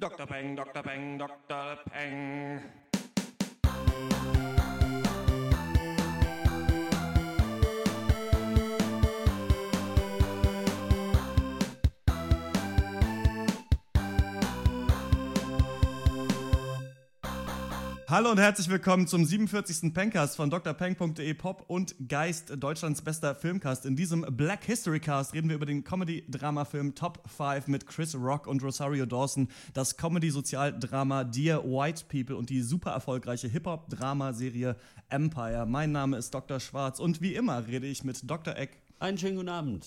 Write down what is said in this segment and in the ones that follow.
Dr. Peng, Dr. Peng, Dr. Peng. Hallo und herzlich willkommen zum 47. Pencast von drpeng.de Pop und Geist, Deutschlands bester Filmcast. In diesem Black History Cast reden wir über den Comedy-Drama-Film Top 5 mit Chris Rock und Rosario Dawson, das Comedy-Sozialdrama Dear White People und die super erfolgreiche Hip-Hop-Drama-Serie Empire. Mein Name ist Dr. Schwarz und wie immer rede ich mit Dr. Eck, Einen schönen guten Abend.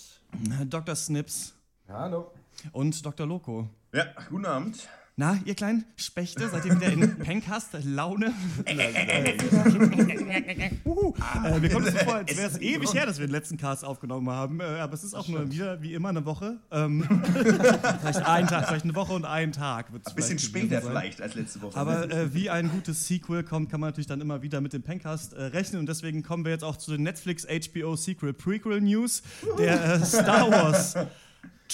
Dr. Snips Hallo. und Dr. Loco. Ja, guten Abend. Na, ihr kleinen Spechte, seid ihr wieder in Pencast-Laune? Uhu. äh, mir kommt es so vor, als wäre es ewig her, dass wir den letzten Cast aufgenommen haben. Äh, aber es ist auch nur wieder, wie immer, eine Woche. Ähm, vielleicht ein Tag, vielleicht eine Woche und einen Tag. Ein bisschen später sein. vielleicht als letzte Woche. Aber äh, wie ein gutes Sequel kommt, kann man natürlich dann immer wieder mit dem Pencast äh, rechnen. Und deswegen kommen wir jetzt auch zu den Netflix HBO Sequel Prequel News. Der äh, Star Wars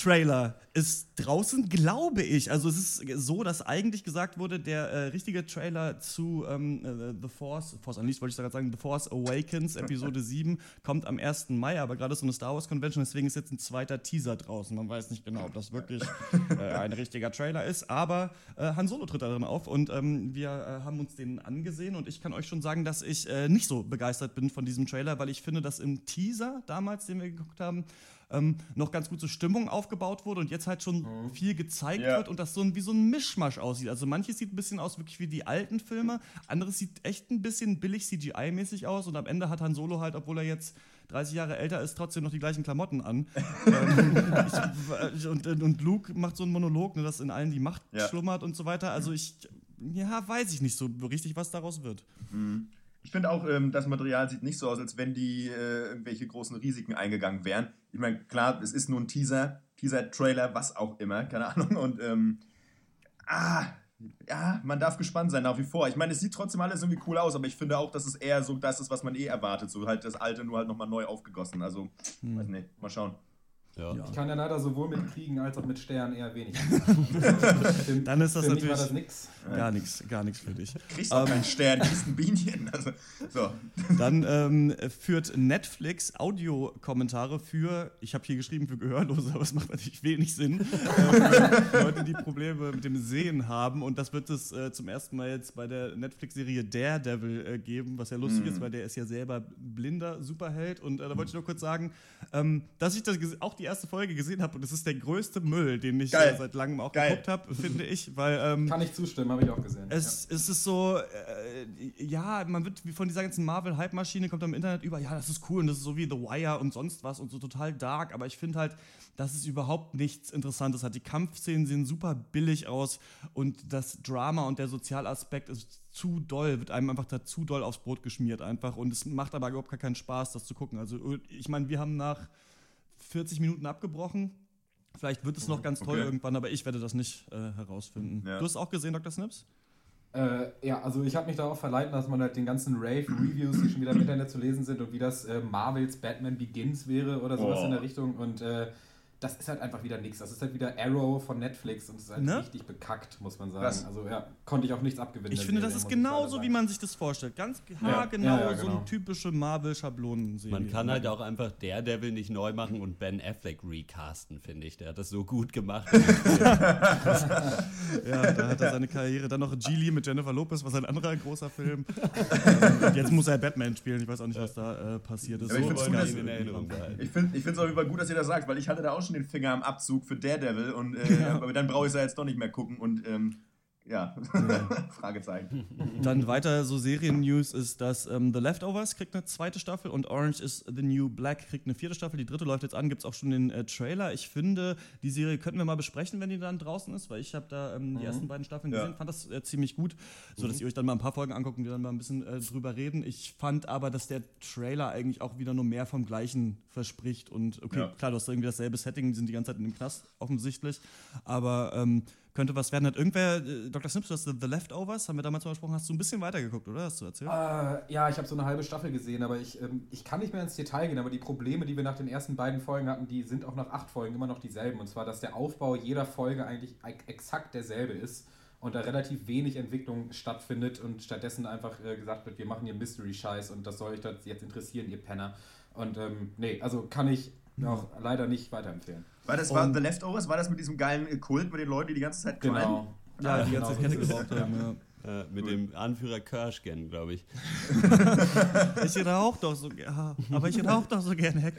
Trailer ist draußen, glaube ich. Also es ist so, dass eigentlich gesagt wurde, der äh, richtige Trailer zu ähm, äh, The Force, Force Unleashed wollte ich gerade sagen, The Force Awakens, Episode 7, kommt am 1. Mai, aber gerade ist so eine Star Wars Convention, deswegen ist jetzt ein zweiter Teaser draußen. Man weiß nicht genau, ob das wirklich äh, ein richtiger Trailer ist, aber äh, Han Solo tritt da drin auf und ähm, wir äh, haben uns den angesehen und ich kann euch schon sagen, dass ich äh, nicht so begeistert bin von diesem Trailer, weil ich finde, dass im Teaser damals, den wir geguckt haben, ähm, noch ganz gut so Stimmung aufgebaut wurde und jetzt halt schon viel gezeigt Ja. wird und das so ein, wie so ein Mischmasch aussieht. Also manches sieht ein bisschen aus wirklich wie die alten Filme, anderes sieht echt ein bisschen billig CGI-mäßig aus und am Ende hat Han Solo halt, obwohl er jetzt 30 Jahre älter ist, trotzdem noch die gleichen Klamotten an. ähm, ich, und, und Luke macht so einen Monolog, ne, dass in allen die Macht Ja. schlummert und so weiter. Also ich, ja, weiß ich nicht so richtig, was daraus wird. Ich finde auch, ähm, das Material sieht nicht so aus, als wenn die äh, irgendwelche großen Risiken eingegangen wären. Ich meine, klar, es ist nur ein Teaser, Teaser-Trailer, was auch immer, keine Ahnung. Und ähm, ah, ja, man darf gespannt sein nach wie vor. Ich meine, es sieht trotzdem alles irgendwie cool aus, aber ich finde auch, dass es eher so das ist, was man eh erwartet. So halt das Alte nur halt nochmal neu aufgegossen. Also, weiß nicht, mal schauen. Ja. Ich kann ja leider sowohl mit Kriegen als auch mit Sternen eher wenig. Dann ist das für mich war natürlich- das nix. Gar nichts, gar nichts für dich. Kriegst auch keinen Stern, kriegst ein Bienchen. Also, so. Dann ähm, führt Netflix Audiokommentare für, ich habe hier geschrieben für Gehörlose, aber es macht natürlich wenig Sinn, ähm, für Leute, die Probleme mit dem Sehen haben. Und das wird es äh, zum ersten Mal jetzt bei der Netflix-Serie Daredevil äh, geben, was ja lustig ist, weil der ist ja selber blinder Superheld. Und äh, da wollte ich nur kurz sagen, ähm, dass ich das auch die erste Folge gesehen habe und es ist der größte Müll, den ich Geil. äh, seit langem auch Geil. geguckt habe, finde ich, weil ähm, Kann ich zustimmen, habe ich auch gesehen. es, es ist so, äh, ja, man wird wie von dieser ganzen Marvel-Hype-Maschine kommt am Internet über, ja, das ist cool und das ist so wie The Wire und sonst was und so total dark, aber ich finde halt, dass es überhaupt nichts Interessantes hat. Die Kampfszenen sehen super billig aus und das Drama und der Sozialaspekt ist zu doll, wird einem einfach da zu doll aufs Brot geschmiert einfach und es macht aber überhaupt gar keinen Spaß, das zu gucken. Also ich meine, wir haben nach 40 Minuten abgebrochen. Vielleicht wird es noch ganz toll Okay. irgendwann, aber ich werde das nicht äh, herausfinden. Ja. Du hast auch gesehen, Dr. Snips? Äh, ja, also ich habe mich darauf verleiten, dass man halt den ganzen Rave-Reviews, die schon wieder im Internet zu lesen sind und wie das äh, Marvels Batman Begins wäre oder sowas Oh. in der Richtung und äh, das ist halt einfach wieder nichts. Das ist halt wieder Arrow von Netflix und es ist halt Ne? richtig bekackt, muss man sagen. Was? Also ja, konnte ich auch nichts abgewinnen. Ich finde, das ist genauso, wie man sich das vorstellt. Ganz Ja. haargenau Ja, ja, so genau. eine typische Marvel-Schablonen-Serie. Man kann halt auch einfach Daredevil nicht neu machen und Ben Affleck recasten, finde ich. Der hat das so gut gemacht. Ja, da hat er seine Karriere. Dann noch Geely mit Jennifer Lopez, was ein anderer großer Film. Ähm, und jetzt muss er Batman spielen. Ich weiß auch nicht, was da äh, passiert ist. Aber Erinnerung behalten. Ich finde es auf jeden Fall gut, dass ihr das sagt, weil ich hatte da auch schon den Finger am Abzug für Daredevil und äh, aber dann brauche ich es ja jetzt doch nicht mehr gucken und ähm, ja, Fragezeichen. Dann weiter so Serien-News ist, dass ähm, The Leftovers kriegt eine zweite Staffel und Orange is the New Black kriegt eine vierte Staffel. Die dritte läuft jetzt an, gibt es auch schon den äh, Trailer. Ich finde, die Serie könnten wir mal besprechen, wenn die dann draußen ist, weil ich habe da ähm, die ersten beiden Staffeln Ja. gesehen, fand das äh, ziemlich gut, so dass ihr euch dann mal ein paar Folgen anguckt und wir dann mal ein bisschen äh, drüber reden. Ich fand aber, dass der Trailer eigentlich auch wieder nur mehr vom Gleichen verspricht und okay, Ja. klar, du hast irgendwie dasselbe Setting, die sind die ganze Zeit in dem Knast offensichtlich, aber ähm, könnte was werden. Hat irgendwer, äh, Dr. Simpson, das The Leftovers, haben wir damals mal gesprochen, hast du ein bisschen weitergeguckt, oder? Hast du erzählt? Äh, ja, ich habe so eine halbe Staffel gesehen, aber ich, ähm, ich kann nicht mehr ins Detail gehen. Aber die Probleme, die wir nach den ersten beiden Folgen hatten, die sind auch nach acht Folgen immer noch dieselben. Und zwar, dass der Aufbau jeder Folge eigentlich e- exakt derselbe ist und da relativ wenig Entwicklung stattfindet und stattdessen einfach äh, gesagt wird, wir machen hier Mystery-Scheiß und das soll euch das jetzt interessieren, ihr Penner. Und ähm, nee, also kann ich auch leider nicht weiterempfehlen. War das war The Leftovers? War das mit diesem geilen Kult mit den Leuten, die die ganze Zeit crimen? Genau. ja, die genau, ganze Kette ist es. geraucht haben, ja. Äh, mit dem Anführer Kirschgen, glaube ich. Ich rauch doch so gerne. Aber ich rauch doch so gerne, Herr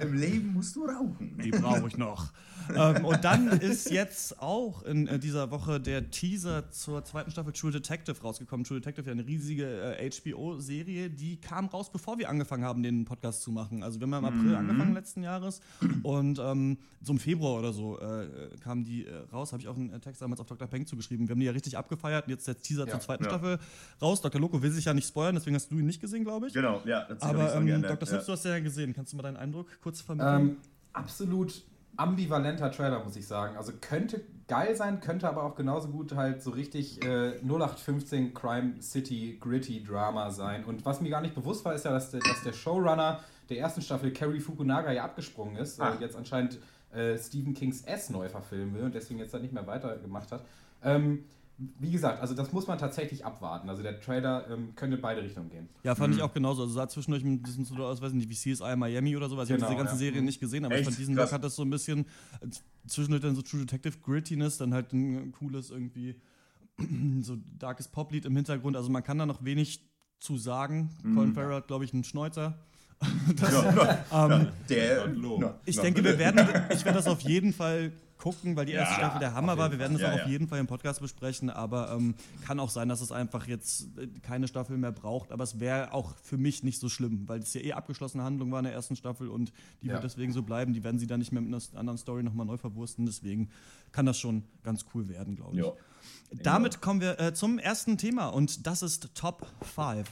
Im Leben musst du rauchen. Die brauche ich noch. Ähm, und dann ist jetzt auch in äh, dieser Woche der Teaser zur zweiten Staffel True Detective rausgekommen. True Detective ja eine riesige äh, HBO-Serie, die kam raus, bevor wir angefangen haben, den Podcast zu machen. Also wir haben ja im April angefangen letzten Jahres und ähm, so im Februar oder so äh, kam die äh, raus. Habe ich auch einen äh, Text damals auf Dr. Peng zugeschrieben. Wir haben die ja richtig abgefeiert und jetzt ist der Teaser Ja. zur zweiten Ja. Staffel raus. Dr. Loco will sich ja nicht spoilern, deswegen hast du ihn nicht gesehen, glaube ich. Genau, ja. Das Aber ähm. Dr. Sips, du ja. hast den ja gesehen. Kannst du mal deinen Eindruck kurz vermitteln? Ähm, absolut ambivalenter Trailer, muss ich sagen. Also könnte geil sein, könnte aber auch genauso gut halt so richtig äh, 0815 Crime City Gritty Drama sein. Und was mir gar nicht bewusst war, ist ja, dass der, dass der Showrunner der ersten Staffel, Kerry Fukunaga, ja abgesprungen ist und jetzt anscheinend äh, Stephen Kings S neu verfilmen will und deswegen jetzt da nicht mehr weitergemacht hat. Ähm, wie gesagt, also das muss man tatsächlich abwarten. Also der Trailer ähm, könnte in beide Richtungen gehen. Ja, fand Mhm. ich auch genauso. Also sah zwischendurch ein bisschen so aus, weiß nicht, wie CSI Miami oder sowas. Ich Genau, habe diese ganzen ja. Serien Mhm. nicht gesehen, aber ich Echt? fand diesen Krass. Look hat das so ein bisschen äh, zwischendurch dann so True Detective Grittiness, dann halt ein cooles irgendwie so darkes Poplied im Hintergrund. Also man kann da noch wenig zu sagen. Mhm. Colin Farrell hat, glaube ich, einen Schnäuzer. Ja, Ähm, der, Lob. na, ich denke, wir werden, ich werde das auf jeden Fall gucken, weil die erste Ja, Staffel der Hammer war. Wir werden das Fall. auch Ja, auf ja. jeden Fall im Podcast besprechen, aber ähm, kann auch sein, dass es einfach jetzt äh, keine Staffel mehr braucht. Aber es wäre auch für mich nicht so schlimm, weil es ja eh abgeschlossene Handlung war in der ersten Staffel und die Ja. wird deswegen so bleiben. Die werden sie dann nicht mehr mit einer anderen Story nochmal neu verwursten. Deswegen kann das schon ganz cool werden, glaube ich. Ja. Damit kommen wir äh, zum ersten Thema und das ist Top 5. Yo, look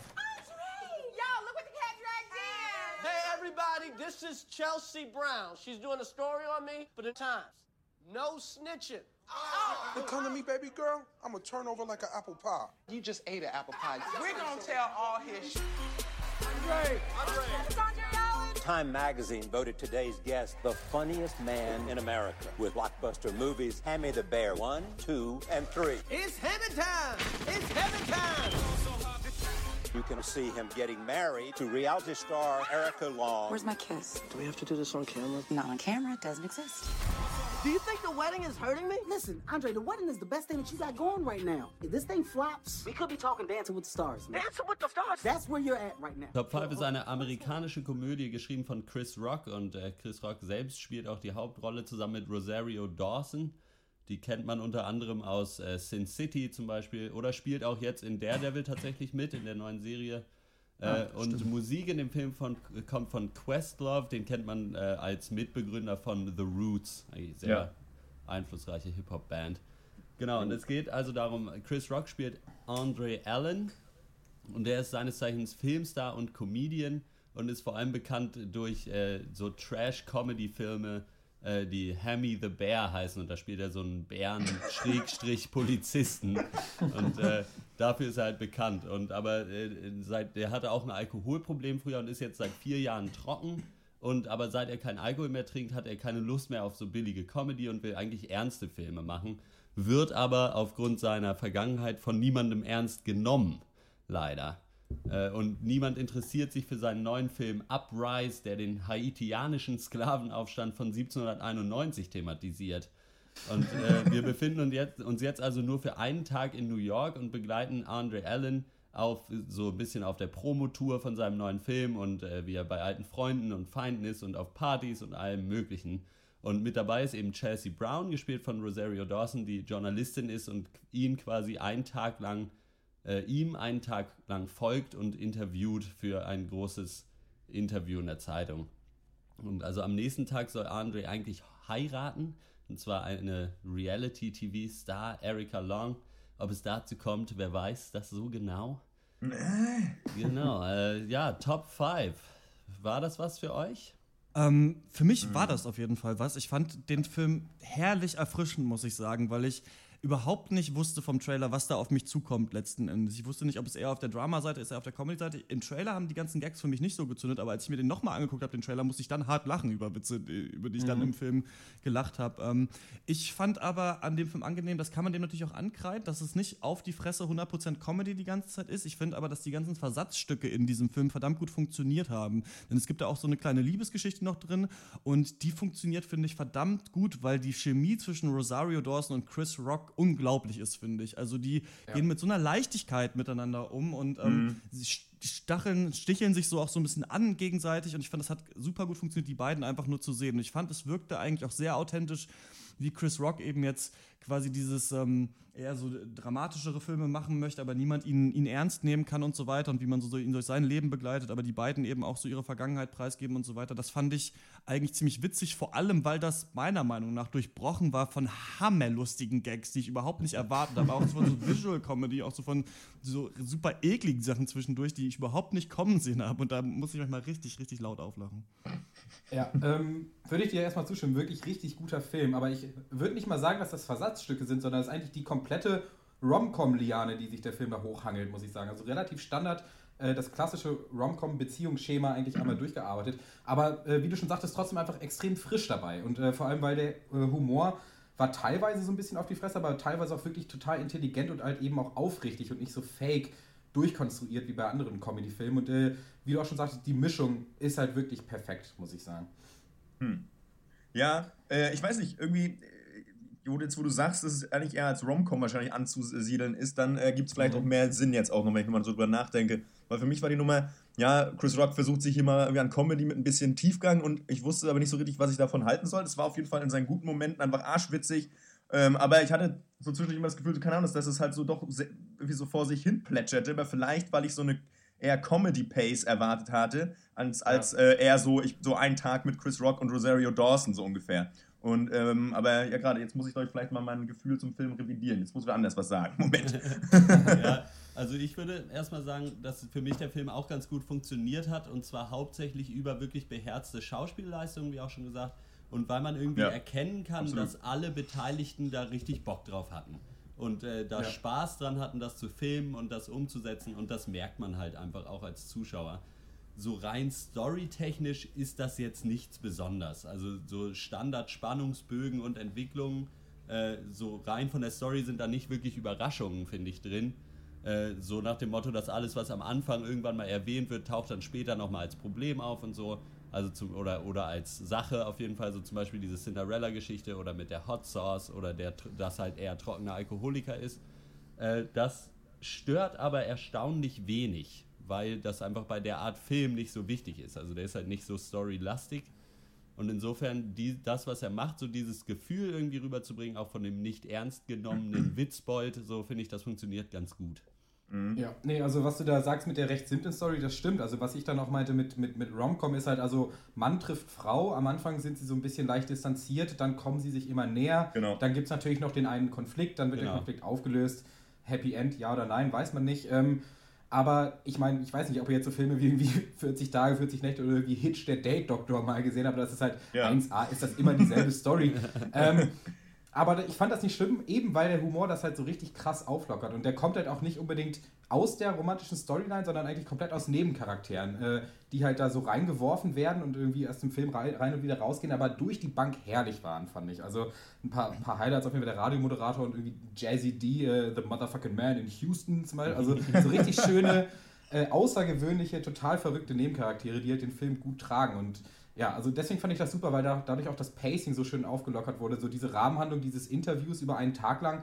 what the cat dragged in! Hey, everybody, this is Chelsea Brown. She's doing a story on me for the Times. No snitching. Oh. You come to me, baby girl, I'm gonna turn over like an apple pie. You just ate an apple pie. We're gonna tell all his sh- It's Andre Time magazine voted today's guest the funniest man in America with blockbuster movies Hammy the Bear 1, 2, and 3. It's heaven time! It's heaven time! You can see him getting married to reality star Erica Long. Where's my kiss? Do we have to do this on camera? Not on camera. It doesn't exist. Do you think the wedding is hurting me? Listen, Andre, the wedding is the best thing that you got going right now. If this thing flops, we could be talking Dancing with the Stars. Man. Dancing with the stars. That's where you're at right now. Top 5 ist eine amerikanische Komödie, geschrieben von Chris Rock und äh, Chris Rock selbst spielt auch die Hauptrolle zusammen mit Rosario Dawson. Die kennt man unter anderem aus äh, Sin City zum Beispiel oder spielt auch jetzt in Daredevil tatsächlich mit in der neuen Serie. Äh, und Musik in dem Film von, kommt von Questlove, den kennt man äh, als Mitbegründer von The Roots, eine sehr Ja. einflussreiche Hip-Hop-Band. Genau, und es geht also darum, Chris Rock spielt Andre Allen, und der ist seines Zeichens Filmstar und Comedian und ist vor allem bekannt durch äh, so Trash-Comedy-Filme, äh, die Hammy the Bear heißen. Und da spielt er so einen Bären-Polizisten. und äh, dafür ist er halt bekannt. Und aber äh, seit, der hatte auch ein Alkoholproblem früher und ist jetzt seit vier Jahren trocken. Und aber seit er keinen Alkohol mehr trinkt, hat er keine Lust mehr auf so billige Comedy und will eigentlich ernste Filme machen. Wird aber aufgrund seiner Vergangenheit von niemandem ernst genommen leider. Äh, und niemand interessiert sich für seinen neuen Film Uprise, der den haitianischen Sklavenaufstand von 1791 thematisiert. Und äh, wir befinden uns jetzt, uns jetzt also nur für einen Tag in New York und begleiten Andre Allen auf so ein bisschen auf der Promotour von seinem neuen Film und äh, wie er bei alten Freunden und Feinden ist und auf Partys und allem Möglichen. Und mit dabei ist eben Chelsea Brown, gespielt von Rosario Dawson, die Journalistin ist und ihn quasi einen Tag lang äh, ihm einen Tag lang folgt und interviewt für ein großes Interview in der Zeitung. Und also am nächsten Tag soll Andre eigentlich heiraten, und zwar eine Reality-TV-Star, Erika Long. Ob es dazu kommt, wer weiß das so genau? Genau, äh, ja, Top 5. War das was für euch? Ähm, für mich war das auf jeden Fall was. Ich fand den Film herrlich erfrischend, muss ich sagen, weil ich überhaupt nicht wusste vom Trailer, was da auf mich zukommt letzten Endes. Ich wusste nicht, ob es eher auf der Drama-Seite ist, eher auf der Comedy-Seite. Im Trailer haben die ganzen Gags für mich nicht so gezündet, aber als ich mir den nochmal angeguckt habe, den Trailer, musste ich dann hart lachen über Witze, über die ich dann Mhm. im Film gelacht habe. Ähm, ich fand aber an dem Film angenehm, das kann man dem natürlich auch ankreiden, dass es nicht auf die Fresse 100% Comedy die ganze Zeit ist. Ich finde aber, dass die ganzen Versatzstücke in diesem Film verdammt gut funktioniert haben. Denn es gibt da auch so eine kleine Liebesgeschichte noch drin und die funktioniert, finde ich, verdammt gut, weil die Chemie zwischen Rosario Dawson und Chris Rock unglaublich ist, finde ich. Also die Ja. gehen mit so einer Leichtigkeit miteinander um und ähm, Mhm. sie stacheln, sticheln sich so auch so ein bisschen an gegenseitig und ich fand, das hat super gut funktioniert, die beiden einfach nur zu sehen. Und ich fand, es wirkte eigentlich auch sehr authentisch, wie Chris Rock eben jetzt quasi dieses ähm, eher so dramatischere Filme machen möchte, aber niemand ihn, ihn ernst nehmen kann und so weiter und wie man so, so ihn durch sein Leben begleitet, aber die beiden eben auch so ihre Vergangenheit preisgeben und so weiter. Das fand ich eigentlich ziemlich witzig, vor allem, weil das meiner Meinung nach durchbrochen war von hammerlustigen Gags, die ich überhaupt nicht erwartet habe. Auch von so Visual Comedy, auch so von so super ekligen Sachen zwischendurch, die ich überhaupt nicht kommen sehen habe. Und da muss ich manchmal richtig, richtig laut auflachen. Ja, ähm, würde ich dir erstmal zustimmen. Wirklich richtig guter Film. Aber ich würde nicht mal sagen, dass das Versatzstücke sind, sondern es ist eigentlich die komplette Rom-Com-Liane, die sich der Film da hochhangelt, muss ich sagen. Also relativ Standard, äh, das klassische Rom-Com-Beziehungsschema eigentlich einmal durchgearbeitet. Aber äh, wie du schon sagtest, trotzdem einfach extrem frisch dabei. Und äh, vor allem, weil der äh, Humor war teilweise so ein bisschen auf die Fresse, aber teilweise auch wirklich total intelligent und halt eben auch aufrichtig und nicht so fake durchkonstruiert wie bei anderen Comedy-Filmen. Und äh, wie du auch schon sagtest, die Mischung ist halt wirklich perfekt, muss ich sagen. Hm. Ja, äh, ich weiß nicht, irgendwie, äh, jetzt wo du sagst, dass es eigentlich eher als Rom-Com wahrscheinlich anzusiedeln ist, dann äh, gibt es vielleicht Mhm. auch mehr Sinn jetzt auch noch, wenn ich nochmal so drüber nachdenke. Weil für mich war die Nummer, ja, Chris Rock versucht sich immer irgendwie an Comedy mit ein bisschen Tiefgang und ich wusste aber nicht so richtig, was ich davon halten soll. Es war auf jeden Fall in seinen guten Momenten einfach arschwitzig. Ähm, aber ich hatte so zwischendurch immer das Gefühl, keine Ahnung, dass es halt so doch irgendwie so vor sich hin plätscherte. Aber vielleicht, weil ich so eine eher Comedy-Pace erwartet hatte, als, als äh, eher so, ich, so einen Tag mit Chris Rock und Rosario Dawson so ungefähr. Und, ähm, aber ja, gerade jetzt muss ich euch vielleicht mal mein Gefühl zum Film revidieren. Jetzt muss wir anders was sagen. Moment. ja, also ich würde erstmal sagen, dass für mich der Film auch ganz gut funktioniert hat und zwar hauptsächlich über wirklich beherzte Schauspielleistungen, wie auch schon gesagt, und weil man irgendwie Ja, erkennen kann, absolut. dass alle Beteiligten da richtig Bock drauf hatten und äh, da Ja. Spaß dran hatten, das zu filmen und das umzusetzen und das merkt man halt einfach auch als Zuschauer. So rein storytechnisch ist das jetzt nichts Besonderes. Also so Standard-Spannungsbögen und Entwicklungen, äh, so rein von der Story sind da nicht wirklich Überraschungen, finde ich, drin. Äh, so nach dem Motto, dass alles, was am Anfang irgendwann mal erwähnt wird, taucht dann später nochmal als Problem auf und so. Also zum, oder, oder als Sache auf jeden Fall, so zum Beispiel diese Cinderella-Geschichte oder mit der Hot Sauce oder der, dass halt eher trockener Alkoholiker ist. Äh, das stört aber erstaunlich wenig, weil das einfach bei der Art Film nicht so wichtig ist. Also der ist halt nicht so storylastig. Und insofern, die, das, was er macht, so dieses Gefühl irgendwie rüberzubringen, auch von dem nicht ernst genommenen Witzbold, so finde ich, das funktioniert ganz gut. Ja, nee, also was du da sagst mit der recht simplen Story, das stimmt. Also was ich dann auch meinte mit, mit, mit Romcom ist halt, also Mann trifft Frau, am Anfang sind sie so ein bisschen leicht distanziert, dann kommen sie sich immer näher. Genau. Dann gibt es natürlich noch den einen Konflikt, dann wird der Genau. Konflikt aufgelöst. Happy End, ja oder nein, weiß man nicht. Ähm, aber ich meine, ich weiß nicht, ob ihr jetzt so Filme wie irgendwie 40 Tage, 40 Nächte oder wie Hitch, der Date-Doktor mal gesehen habt, aber das ist halt Ja. 1A, ist das immer dieselbe Story. ähm, aber ich fand das nicht schlimm, eben weil der Humor das halt so richtig krass auflockert. Und der kommt halt auch nicht unbedingt aus der romantischen Storyline, sondern eigentlich komplett aus Nebencharakteren, äh, die halt da so reingeworfen werden und irgendwie aus dem Film rein, und wieder rausgehen, aber durch die Bank herrlich waren, fand ich. Also ein paar, ein paar Highlights auf jeden Fall der Radiomoderator und irgendwie Jazzy D, äh, The Motherfucking Man in Houston zum Beispiel. Also so richtig schöne, äh, außergewöhnliche, total verrückte Nebencharaktere, die halt den Film gut tragen. Und ja, also deswegen fand ich das super, weil da, dadurch auch das Pacing so schön aufgelockert wurde. So diese Rahmenhandlung dieses Interviews über einen Tag lang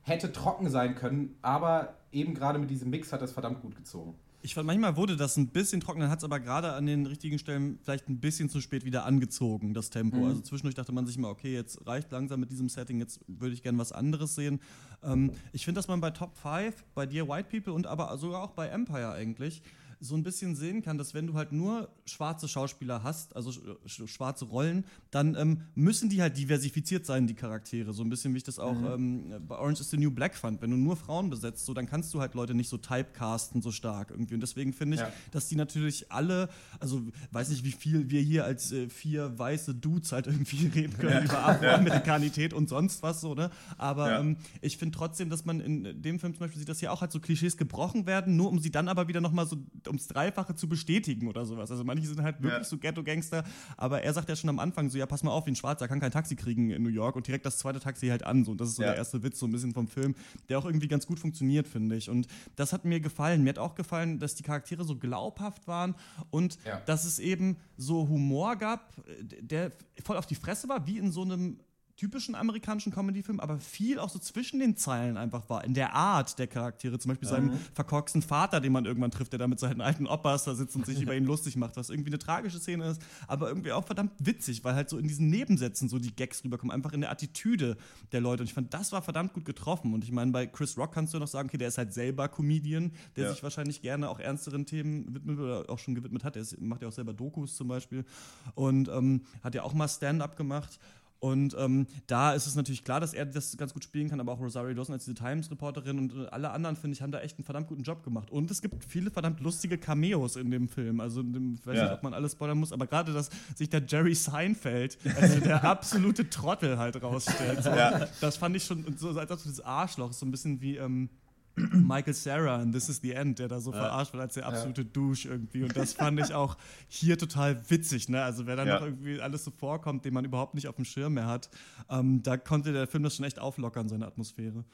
hätte trocken sein können, aber eben gerade mit diesem Mix hat das verdammt gut gezogen. Ich fand, manchmal wurde das ein bisschen trocken, dann hat es aber gerade an den richtigen Stellen vielleicht ein bisschen zu spät wieder angezogen, das Tempo. Mhm. Also zwischendurch dachte man sich mal, okay, jetzt reicht langsam mit diesem Setting, jetzt würde ich gerne was anderes sehen. Ähm, ich finde, dass man bei Top 5, bei dir White People und aber sogar auch bei Empire eigentlich, so ein bisschen sehen kann, dass wenn du halt nur schwarze Schauspieler hast, also sch schwarze Rollen, dann ähm, müssen die halt diversifiziert sein, die Charaktere. So ein bisschen wie ich das auch Mhm. ähm, bei Orange is the New Black fand. Wenn du nur Frauen besetzt, so, dann kannst du halt Leute nicht so typecasten so stark irgendwie. Und deswegen finde ich, Ja. dass die natürlich alle, also weiß nicht, wie viel wir hier als äh, vier weiße Dudes halt irgendwie reden können über Afroamerikanität und sonst was so, ne? Aber Ja. ähm, ich finde trotzdem, dass man in dem Film zum Beispiel sieht, dass hier auch halt so Klischees gebrochen werden, nur um sie dann aber wieder nochmal so ums Dreifache zu bestätigen oder sowas. Also manche sind halt wirklich Ja. so Ghetto-Gangster, aber er sagt ja schon am Anfang so, ja, pass mal auf, wie ein Schwarzer kann kein Taxi kriegen in New York und direkt das zweite Taxi halt an. So. Und das ist so Ja. der erste Witz so ein bisschen vom Film, der auch irgendwie ganz gut funktioniert, finde ich. Und das hat mir gefallen. Mir hat auch gefallen, dass die Charaktere so glaubhaft waren und Ja. dass es eben so Humor gab, der voll auf die Fresse war, wie in so einem typischen amerikanischen Comedy-Film, aber viel auch so zwischen den Zeilen einfach war, in der Art der Charaktere, zum Beispiel seinem verkorksten Vater, den man irgendwann trifft, der da mit seinen alten Opas da sitzt und sich über ihn lustig macht, was irgendwie eine tragische Szene ist, aber irgendwie auch verdammt witzig, weil halt so in diesen Nebensätzen so die Gags rüberkommen, einfach in der Attitüde der Leute. Und ich fand, das war verdammt gut getroffen. Und ich meine, bei Chris Rock kannst du noch sagen, okay, der ist halt selber Comedian, der Ja. sich wahrscheinlich gerne auch ernsteren Themen widmet oder auch schon gewidmet hat, der ist, macht ja auch selber Dokus zum Beispiel. Und ähm, hat ja auch mal Stand-up gemacht und ähm, da ist es natürlich klar, dass er das ganz gut spielen kann, aber auch Rosario Dawson als diese Times-Reporterin und äh, alle anderen, finde ich, haben da echt einen verdammt guten Job gemacht. Und es gibt viele verdammt lustige Cameos in dem Film. Also, dem, ich weiß Ja. nicht, ob man alles spoilern muss, aber gerade, dass sich der Jerry Seinfeld als so der absolute Trottel halt rausstellt. So, Ja. Das fand ich schon, so als absolutes Arschloch, so ein bisschen wie. Ähm, Michael Sarah in This is the End, der da so verarscht wird als der absolute Douche irgendwie. Und das fand ich auch hier total witzig. Ne? Also wer dann Ja. noch irgendwie alles so vorkommt, den man überhaupt nicht auf dem Schirm mehr hat, ähm, da konnte der Film das schon echt auflockern, seine Atmosphäre.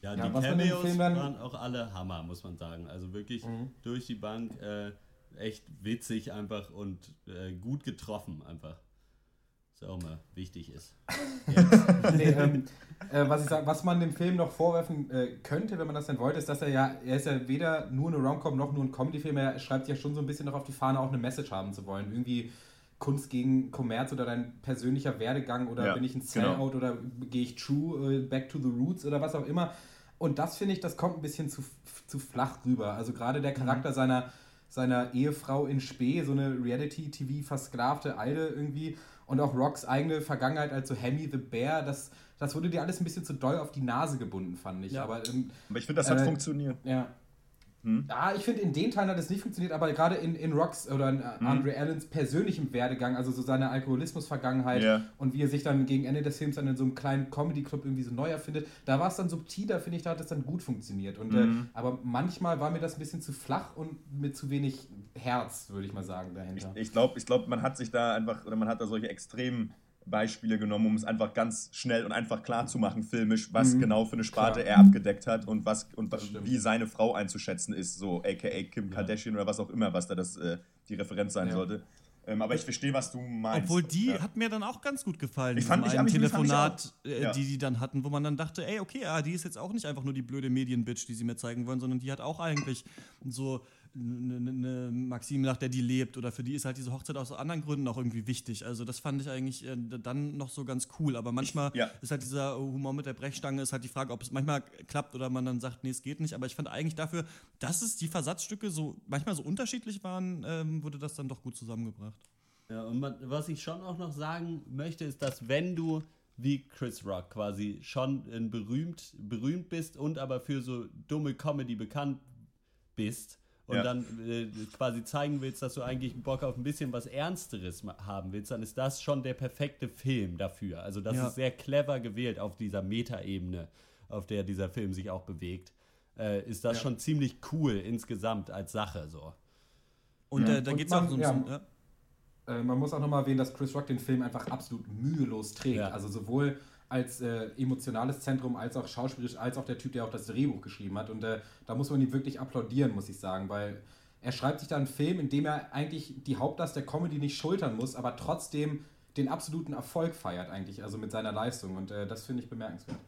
Ja, Ja, die Cameos waren auch alle Hammer, muss man sagen. Also wirklich durch die Bank äh, echt witzig einfach und äh, gut getroffen einfach. Was auch mal wichtig ist. nee, ähm, äh, was ich sag, was man dem Film noch vorwerfen äh, könnte, wenn man das denn wollte, ist, dass er ja, er ist ja weder nur eine Romcom noch nur ein Comedy-Film, er schreibt ja schon so ein bisschen noch auf die Fahne, auch eine Message haben zu wollen. Irgendwie Kunst gegen Kommerz oder dein persönlicher Werdegang oder Ja, bin ich ein genau. Sellout oder gehe ich true, äh, back to the roots oder was auch immer. Und das finde ich, das kommt ein bisschen zu, zu flach rüber. Also gerade der Charakter seiner, seiner Ehefrau in Spee, so eine Reality-TV versklavte Eide irgendwie und auch Rocks eigene Vergangenheit als so Hammy the Bear, das, das wurde dir alles ein bisschen zu doll auf die Nase gebunden, fand ich. Ja. Aber ähm, Aber ich finde, das hat Äh, funktioniert. ja. Hm? Ja, ich finde, in den Teilen hat es nicht funktioniert, aber gerade in, in Rocks oder in Hm? äh, Andre Allens persönlichem Werdegang, also so seine Alkoholismus-Vergangenheit Ja. und wie er sich dann gegen Ende des Films dann in so einem kleinen Comedy-Club irgendwie so neu erfindet, da war es dann subtiler, finde ich, da hat es dann gut funktioniert. Und, äh, Mhm. aber manchmal war mir das ein bisschen zu flach und mit zu wenig Herz, würde ich mal sagen, dahinter. Ich glaube, ich glaub, man hat sich da einfach, oder man hat da solche extremen Beispiele genommen, um es einfach ganz schnell und einfach klar zu machen, filmisch, was Mhm. genau für eine Sparte Klar. er abgedeckt hat und was und wie seine Frau einzuschätzen ist, so aka Kim Kardashian oder was auch immer, was da das, äh, die Referenz sein Ja. sollte. Ähm, aber ich verstehe, was du meinst. Obwohl die ja. hat mir dann auch ganz gut gefallen. Ich fand- ich- ich- ich Telefonat, auch. äh, Ja. die die dann hatten, wo man dann dachte, ey, okay, ah, die ist jetzt auch nicht einfach nur die blöde Medienbitch, die sie mir zeigen wollen, sondern die hat auch eigentlich so eine ne, ne Maxime, nach der die lebt oder für die ist halt diese Hochzeit aus anderen Gründen auch irgendwie wichtig. Also das fand ich eigentlich äh, dann noch so ganz cool. Aber manchmal Ja. ist halt dieser Humor mit der Brechstange, ist halt die Frage, ob es manchmal klappt oder man dann sagt, nee, es geht nicht. Aber ich fand eigentlich dafür, dass es die Versatzstücke so manchmal so unterschiedlich waren, ähm, wurde das dann doch gut zusammengebracht. Ja, und man, was ich schon auch noch sagen möchte, ist, dass wenn du wie Chris Rock quasi schon berühmt, berühmt bist und aber für so dumme Comedy bekannt bist und Ja. dann äh, quasi zeigen willst, dass du eigentlich Bock auf ein bisschen was Ernsteres haben willst, dann ist das schon der perfekte Film dafür. Also das Ja. ist sehr clever gewählt auf dieser Metaebene, auf der dieser Film sich auch bewegt. Äh, ist das Ja. schon ziemlich cool insgesamt als Sache so. Und äh, da Und geht es auch man- so ein bisschen. Ja. Äh, man muss auch nochmal erwähnen, dass Chris Rock den Film einfach absolut mühelos trägt. Ja. Also sowohl als äh, emotionales Zentrum, als auch schauspielerisch, als auch der Typ, der auch das Drehbuch geschrieben hat. Und äh, da muss man ihm wirklich applaudieren, muss ich sagen, weil er schreibt sich da einen Film, in dem er eigentlich die Hauptlast der Comedy nicht schultern muss, aber trotzdem den absoluten Erfolg feiert eigentlich, also mit seiner Leistung. Und äh, das finde ich bemerkenswert.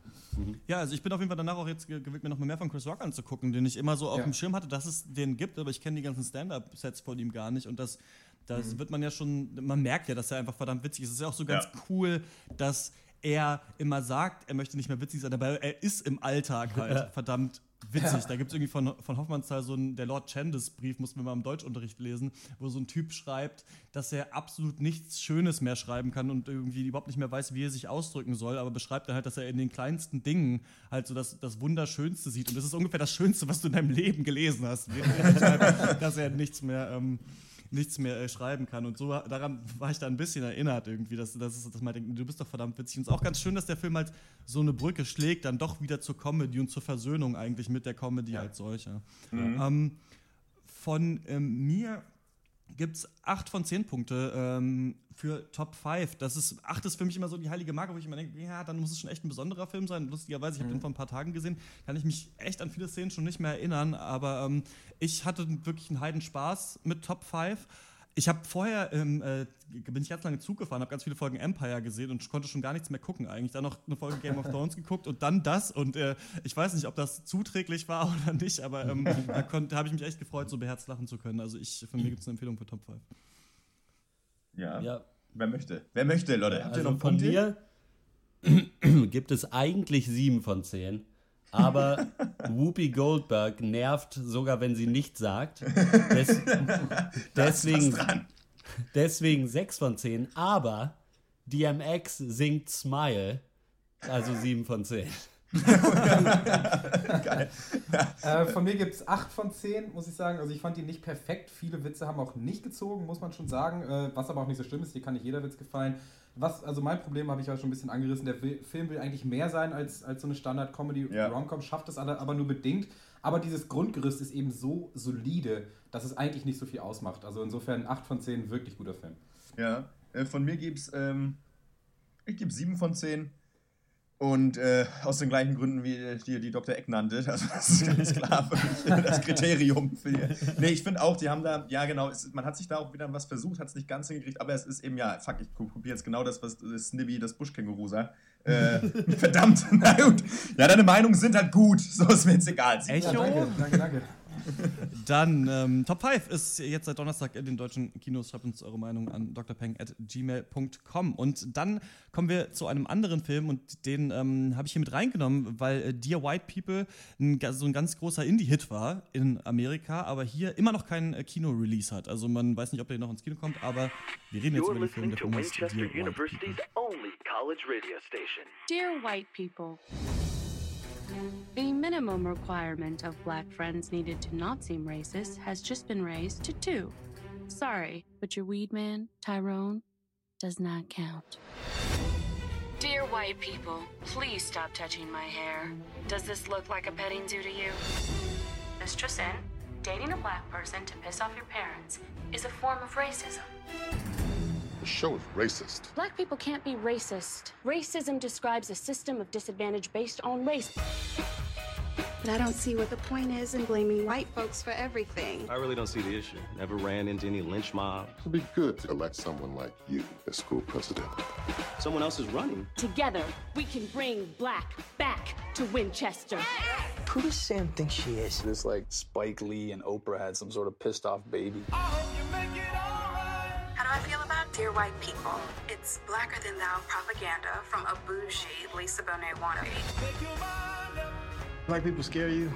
Ja, also ich bin auf jeden Fall danach auch jetzt ge- gewillt, mir noch mal mehr von Chris Rock anzugucken, den ich immer so auf Ja. dem Schirm hatte, dass es den gibt, aber ich kenne die ganzen Stand-Up-Sets von ihm gar nicht und das, das Mhm. wird man ja schon, man merkt ja, dass er einfach verdammt witzig ist. Es ist ja auch so ganz Ja. cool, dass er immer sagt, er möchte nicht mehr witzig sein, aber er ist im Alltag halt verdammt witzig. Da gibt es irgendwie von, von Hoffmannsthal so einen, der Lord Chandos Brief, mussten wir mal im Deutschunterricht lesen, wo so ein Typ schreibt, dass er absolut nichts Schönes mehr schreiben kann und irgendwie überhaupt nicht mehr weiß, wie er sich ausdrücken soll, aber beschreibt dann halt, dass er in den kleinsten Dingen halt so das, das Wunderschönste sieht. Und das ist ungefähr das Schönste, was du in deinem Leben gelesen hast. dass er nichts mehr. Ähm, nichts mehr äh, schreiben kann. Und so daran war ich da ein bisschen erinnert irgendwie, dass, dass, dass man denkt, du bist doch verdammt witzig. Und es ist auch ganz schön, dass der Film halt so eine Brücke schlägt, dann doch wieder zur Comedy und zur Versöhnung eigentlich mit der Comedy ja. als solcher. Mhm. Ähm, von ähm, mir gibt es 8 von 10 Punkte ähm, für Top 5. Das ist, 8 ist für mich immer so die heilige Marke, wo ich immer denke, ja, dann muss es schon echt ein besonderer Film sein. Lustigerweise, ich habe mhm. den vor ein paar Tagen gesehen, kann ich mich echt an viele Szenen schon nicht mehr erinnern, aber ähm, ich hatte wirklich einen Heidenspaß mit Top 5. Ich habe vorher, ähm, äh, bin ich ganz lange Zug gefahren, habe ganz viele Folgen Empire gesehen und konnte schon gar nichts mehr gucken eigentlich. Dann noch eine Folge Game of Thrones geguckt und dann das. Und äh, ich weiß nicht, ob das zuträglich war oder nicht, aber ähm, da habe ich mich echt gefreut, so beherzt lachen zu können. Also ich, von mir gibt es eine Empfehlung für Top 5. Ja. ja. Wer möchte? Wer möchte, Leute? Habt also ihr noch von mir gibt es eigentlich sieben von zehn aber Whoopi Goldberg nervt sogar, wenn sie nichts sagt. Des, deswegen, deswegen 6 von 10, aber DMX singt Smile, also 7 von 10. äh, von mir gibt es 8 von 10, muss ich sagen. Also ich fand ihn nicht perfekt. Viele Witze haben auch nicht gezogen, muss man schon sagen. Äh, was aber auch nicht so schlimm ist, hier kann nicht jeder Witz gefallen was, also mein Problem habe ich ja schon ein bisschen angerissen. Der Film will eigentlich mehr sein als, als so eine Standard-Comedy. Ja. Romcom schafft es aber nur bedingt. Aber dieses Grundgerüst ist eben so solide, dass es eigentlich nicht so viel ausmacht. Also insofern 8 von 10, wirklich guter Film. Ja, äh, von mir gibt es, ähm, ich gebe 7 von 10. Und äh, aus den gleichen Gründen, wie die, die Dr. Eck nannte. Also das ist ganz klar für mich das Kriterium. Für die. Nee, ich finde auch, die haben da, ja genau, es, man hat sich da auch wieder was versucht, hat es nicht ganz hingekriegt, aber es ist eben, ja, fuck, ich kopiere jetzt genau das, was das Snibby, das Buschkänguru sah. Äh, verdammt, na gut. Ja, deine Meinungen sind halt gut, so ist mir jetzt egal. Echo? Ja, danke, danke, danke. Dann ähm, Top 5 ist jetzt seit Donnerstag in den deutschen Kinos. Schreibt uns eure Meinung an drpeng.gmail.com. Und dann kommen wir zu einem anderen Film und den ähm, habe ich hier mit reingenommen, weil äh, Dear White People ein, so ein ganz großer Indie-Hit war in Amerika, aber hier immer noch keinen äh, Kino-Release hat. Also man weiß nicht, ob der noch ins Kino kommt, aber wir reden jetzt über den Film, der Film Dear White People. Dear White People. The minimum requirement of black friends needed to not seem racist has just been raised to two. Sorry, but your weed man, Tyrone, does not count. Dear white people, please stop touching my hair. Does this look like a petting zoo to you? Mistress in, dating a black person to piss off your parents is a form of racism. The show is racist. Black people can't be racist. Racism describes a system of disadvantage based on race. But I don't see what the point is in blaming white folks for everything. I really don't see the issue. Never ran into any lynch mob. It'd be good to elect someone like you as school president. Someone else is running. Together, we can bring black back to Winchester. Who does Sam think she is? This like Spike Lee and Oprah had some sort of pissed off baby. How do I feel about Dear White People? It's blacker than thou propaganda from a bougie Lisa Bonet wannabe. Black people scare you?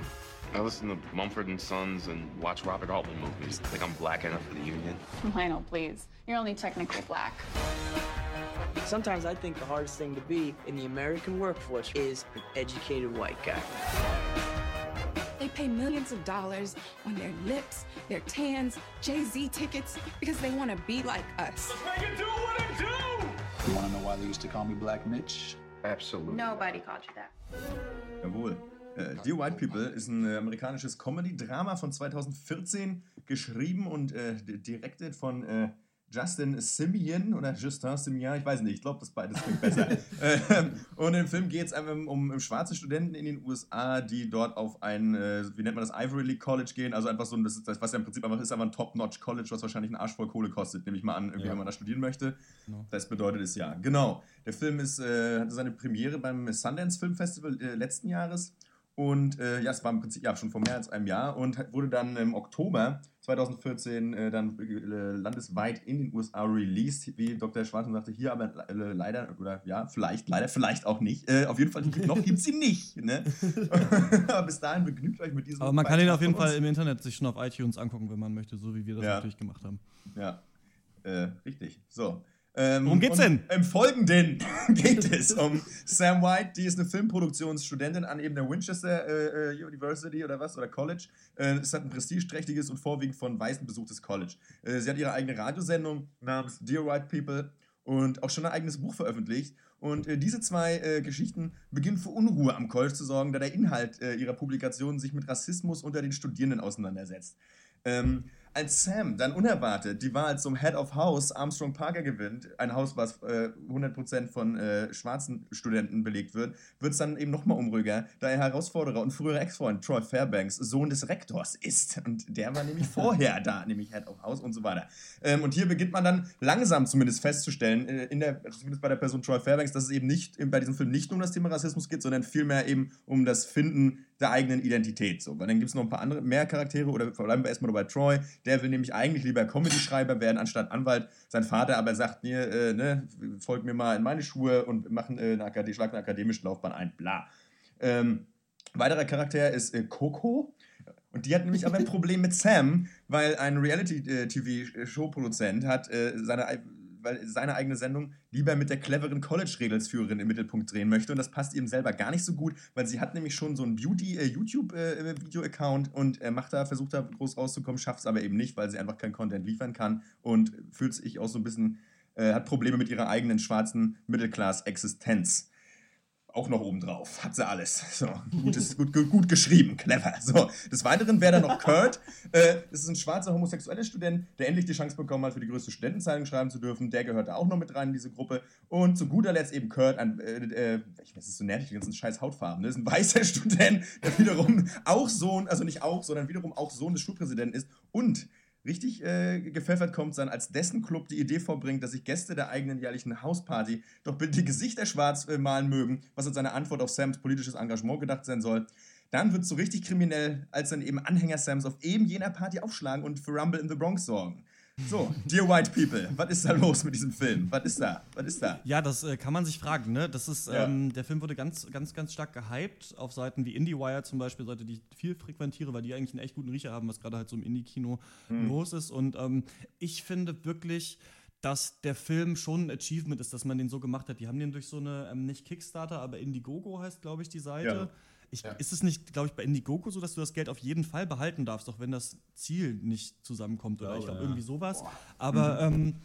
I listen to Mumford and Sons and watch Robert Altman movies. Think I'm black enough for the union? Lionel, please. You're only technically black. Sometimes I think the hardest thing to be in the American workforce is an educated white guy. They pay millions of dollars on their lips, their tans, Jay-Z tickets, because they want to be like us. Let's make it do what it do! You want to know why they used to call me Black Mitch? Absolutely. Nobody called you that. Jawohl. Äh, Dear White People ist ein äh, amerikanisches Comedy-Drama von 2014, geschrieben und äh, directed von äh, Justin Simeon oder Justin Simeon, ich weiß nicht, ich glaube, das beides klingt besser. Ähm, und im Film geht es einfach um, um, schwarze Studenten in den USA, die dort auf ein, äh, wie nennt man das, Ivory League College gehen, also einfach so ein, das, was ja im Prinzip einfach ist, einfach ein Top-Notch-College, was wahrscheinlich einen Arsch voll Kohle kostet, nehme ich mal an, ja. wenn man da studieren möchte. Genau. Das bedeutet es ja. Genau. Der Film ist, äh, hatte seine Premiere beim Sundance Film Festival äh, letzten Jahres Und äh, ja, es war im Prinzip ja schon vor mehr als einem Jahr und wurde dann im Oktober 2014 äh, dann äh, landesweit in den USA released, wie Dr. Schwarzen sagte, hier aber äh, leider, oder ja, vielleicht, leider, vielleicht auch nicht. Äh, auf jeden Fall, noch gibt es ihn nicht. Ne? aber bis dahin begnügt euch mit diesem Aber man kann ihn Beitrag auf jeden. Fall im Internet sich schon auf iTunes angucken, wenn man möchte, so wie wir das Ja. natürlich gemacht haben. Ja, äh, richtig. So. Ähm, Worum geht's denn? Im Folgenden geht es um Sam White, die ist eine Filmproduktionsstudentin an eben der Winchester äh, äh, University oder was, oder College. Äh, es hat ein prestigeträchtiges und vorwiegend von Weißen besuchtes College. Äh, sie hat ihre eigene Radiosendung namens Dear White People und auch schon ein eigenes Buch veröffentlicht. Und äh, diese zwei äh, Geschichten beginnen für Unruhe am College zu sorgen, da der Inhalt äh, ihrer Publikationen sich mit Rassismus unter den Studierenden auseinandersetzt. Ähm, als Sam dann unerwartet die Wahl zum Head of House Armstrong Parker gewinnt, ein Haus, was äh, 100% von äh, schwarzen Studenten belegt wird, wird es dann eben nochmal unruhiger, da er Herausforderer und früherer Ex-Freund Troy Fairbanks Sohn des Rektors ist. Und der war nämlich vorher da, nämlich Head of House und so weiter. Ähm, und hier beginnt man dann langsam zumindest festzustellen, äh, in der, zumindest bei der Person Troy Fairbanks, dass es eben nicht bei diesem Film nicht nur um das Thema Rassismus geht, sondern vielmehr eben um das Finden der eigenen Identität. So. Weil dann gibt es noch ein paar andere, mehr Charaktere oder bleiben wir erstmal bei Troy. Der will nämlich eigentlich lieber Comedy-Schreiber werden anstatt Anwalt. Sein Vater aber sagt mir, äh, ne, folg mir mal in meine Schuhe und machen äh, eine Akademie, schlag eine akademische Laufbahn ein. Bla. Ähm, weiterer Charakter ist äh, Coco. Und die hat nämlich aber ein Problem mit Sam, weil ein Reality-TV-Show-Produzent hat äh, seine, ei- weil seine eigene Sendung lieber mit der cleveren College-Regelsführerin im Mittelpunkt drehen möchte. Und das passt ihm selber gar nicht so gut, weil sie hat nämlich schon so einen Beauty-YouTube-Video-Account und äh, macht da, versucht da groß rauszukommen, schafft es aber eben nicht, weil sie einfach keinen Content liefern kann und fühlt sich auch so ein bisschen, äh, hat Probleme mit ihrer eigenen schwarzen Mittelklass-Existenz auch noch obendrauf. Hat sie alles. So, gutes, gut, gut, gut geschrieben, clever. So, des Weiteren wäre da noch Kurt. Äh, das ist ein schwarzer homosexueller Student, der endlich die Chance bekommen hat, für die größte Studentenzeitung schreiben zu dürfen. Der gehört da auch noch mit rein in diese Gruppe. Und zu guter Letzt eben Kurt, ein, äh, äh, ich weiß, ist so nervig, die ganzen scheiß Hautfarben. Das ist ein weißer Student, der wiederum auch Sohn, also nicht auch, sondern wiederum auch Sohn des Schulpräsidenten ist und Richtig äh, gepfeffert kommt dann, als dessen Club die Idee vorbringt, dass sich Gäste der eigenen jährlichen Hausparty doch bitte die Gesichter schwarz äh, malen mögen, was als seine Antwort auf Sams politisches Engagement gedacht sein soll. Dann wird es so richtig kriminell, als dann eben Anhänger Sams auf eben jener Party aufschlagen und für Rumble in the Bronx sorgen. So, Dear White People, was ist da los mit diesem Film? Was ist da? Was ist da? Ja, das äh, kann man sich fragen. Ne? Das ist, Ja. ähm, der Film wurde ganz, ganz, ganz stark gehypt auf Seiten wie IndieWire zum Beispiel, Seite, die ich viel frequentiere, weil die eigentlich einen echt guten Riecher haben, was gerade halt so im Indie-Kino Hm. los ist. Und ähm, ich finde wirklich, dass der Film schon ein Achievement ist, dass man den so gemacht hat. Die haben den durch so eine, ähm, nicht Kickstarter, aber Indiegogo heißt, glaube ich, die Seite. Ja. Ich, Ist es nicht, glaube ich, bei Indiegogo so, dass du das Geld auf jeden Fall behalten darfst, auch wenn das Ziel nicht zusammenkommt oder ich glaube ja. irgendwie sowas. Aber ähm,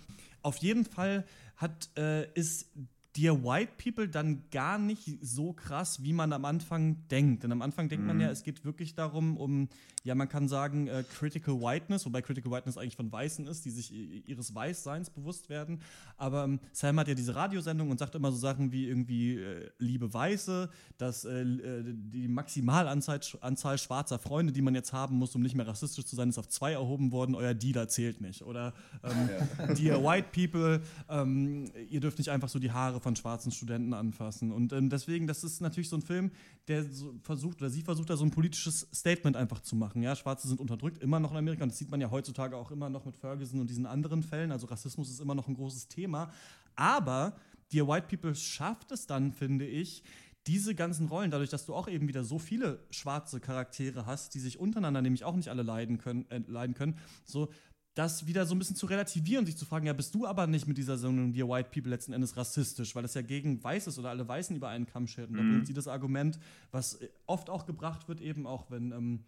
auf jeden Fall hat, äh, ist Dear White People dann gar nicht so krass, wie man am Anfang denkt. Denn am Anfang denkt man Mhm. ja, es geht wirklich darum, um, ja, man kann sagen, äh, Critical Whiteness, wobei Critical Whiteness eigentlich von Weißen ist, die sich ihres Weißseins bewusst werden. Aber ähm, Sam hat ja diese Radiosendung und sagt immer so Sachen wie irgendwie, äh, liebe Weiße, dass äh, äh, die Maximalanzahl Anzahl schwarzer Freunde, die man jetzt haben muss, um nicht mehr rassistisch zu sein, ist auf zwei erhoben worden, euer Dealer zählt nicht. Oder ähm, Dear White People, ähm, ihr dürft nicht einfach so die Haare von schwarzen Studenten anfassen. Und ähm, deswegen, das ist natürlich so ein Film, der so versucht, oder sie versucht da so ein politisches Statement einfach zu machen. Ja, Schwarze sind unterdrückt, immer noch in Amerika. Und das sieht man ja heutzutage auch immer noch mit Ferguson und diesen anderen Fällen. Also Rassismus ist immer noch ein großes Thema. Aber Dear White People schafft es dann, finde ich, diese ganzen Rollen, dadurch, dass du auch eben wieder so viele schwarze Charaktere hast, die sich untereinander nämlich auch nicht alle leiden können, äh, leiden können, so das wieder so ein bisschen zu relativieren sich zu fragen, ja, bist du aber nicht mit dieser Sendung Dear White People letzten Endes rassistisch, weil das ja gegen Weiß ist oder alle Weißen über einen Kamm schert. Und da Mhm. bringt sie das Argument, was äh, oft auch gebracht wird, eben auch wenn ähm,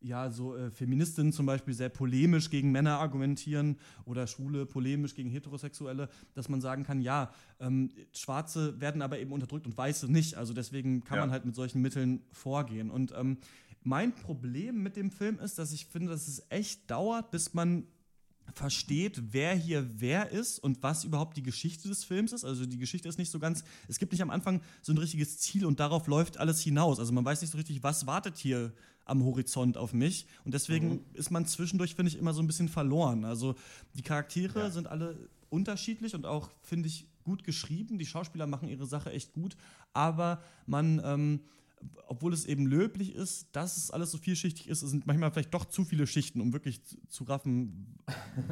ja, so äh, Feministinnen zum Beispiel sehr polemisch gegen Männer argumentieren oder Schwule polemisch gegen Heterosexuelle, dass man sagen kann, ja, ähm, Schwarze werden aber eben unterdrückt und Weiße nicht. Also deswegen kann Ja. man halt mit solchen Mitteln vorgehen. Und ähm, mein Problem mit dem Film ist, dass ich finde, dass es echt dauert, bis man versteht, wer hier wer ist und was überhaupt die Geschichte des Films ist. Also die Geschichte ist nicht so ganz, es gibt nicht am Anfang so ein richtiges Ziel und darauf läuft alles hinaus. Also man weiß nicht so richtig, was wartet hier am Horizont auf mich. Und deswegen Mhm. ist man zwischendurch, finde ich, immer so ein bisschen verloren. Also die Charaktere sind alle unterschiedlich und auch, finde ich, gut geschrieben. Die Schauspieler machen ihre Sache echt gut, aber man ähm, obwohl es eben löblich ist, dass es alles so vielschichtig ist, es sind manchmal vielleicht doch zu viele Schichten, um wirklich zu, zu raffen,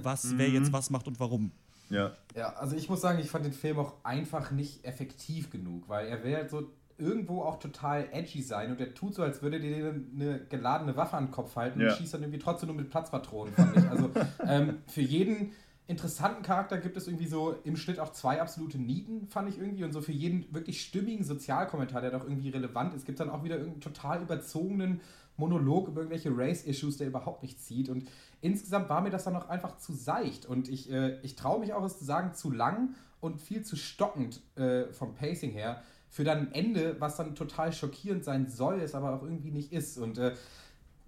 was, wer jetzt was macht und warum. Ja. Ja, also ich muss sagen, ich fand den Film auch einfach nicht effektiv genug, weil er will halt so irgendwo auch total edgy sein und er tut so, als würde dir eine geladene Waffe an den Kopf halten Ja. und schießt dann irgendwie trotzdem nur mit Platzpatronen, fand ich. Also ähm, für jeden interessanten Charakter gibt es irgendwie so im Schnitt auch zwei absolute Nieten, fand ich irgendwie. Und so für jeden wirklich stimmigen Sozialkommentar, der doch irgendwie relevant ist, gibt es dann auch wieder irgendeinen total überzogenen Monolog über irgendwelche Race-Issues, der überhaupt nicht zieht. Und insgesamt war mir das dann auch einfach zu seicht. Und ich, äh, ich traue mich auch, es zu sagen, zu lang und viel zu stockend äh, vom Pacing her. Für dann ein Ende, was dann total schockierend sein soll, es aber auch irgendwie nicht ist. Und äh,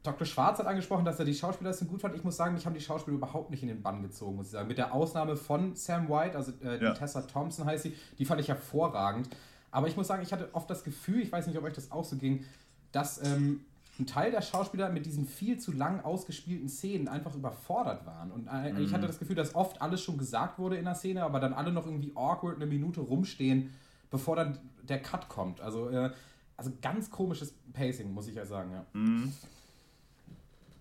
Dr. Schwarz hat angesprochen, dass er die Schauspielerin gut fand. Ich muss sagen, mich haben die Schauspieler überhaupt nicht in den Bann gezogen, muss ich sagen. Mit der Ausnahme von Sam White, also äh, Ja. Tessa Thompson heißt sie, die fand ich hervorragend. Aber ich muss sagen, ich hatte oft das Gefühl, ich weiß nicht, ob euch das auch so ging, dass ähm, ein Teil der Schauspieler mit diesen viel zu lang ausgespielten Szenen einfach überfordert waren. Und äh, ich Mhm. hatte das Gefühl, dass oft alles schon gesagt wurde in der Szene, aber dann alle noch irgendwie awkward eine Minute rumstehen, bevor dann der Cut kommt. Also, äh, also ganz komisches Pacing, muss ich ja sagen, ja. Mhm.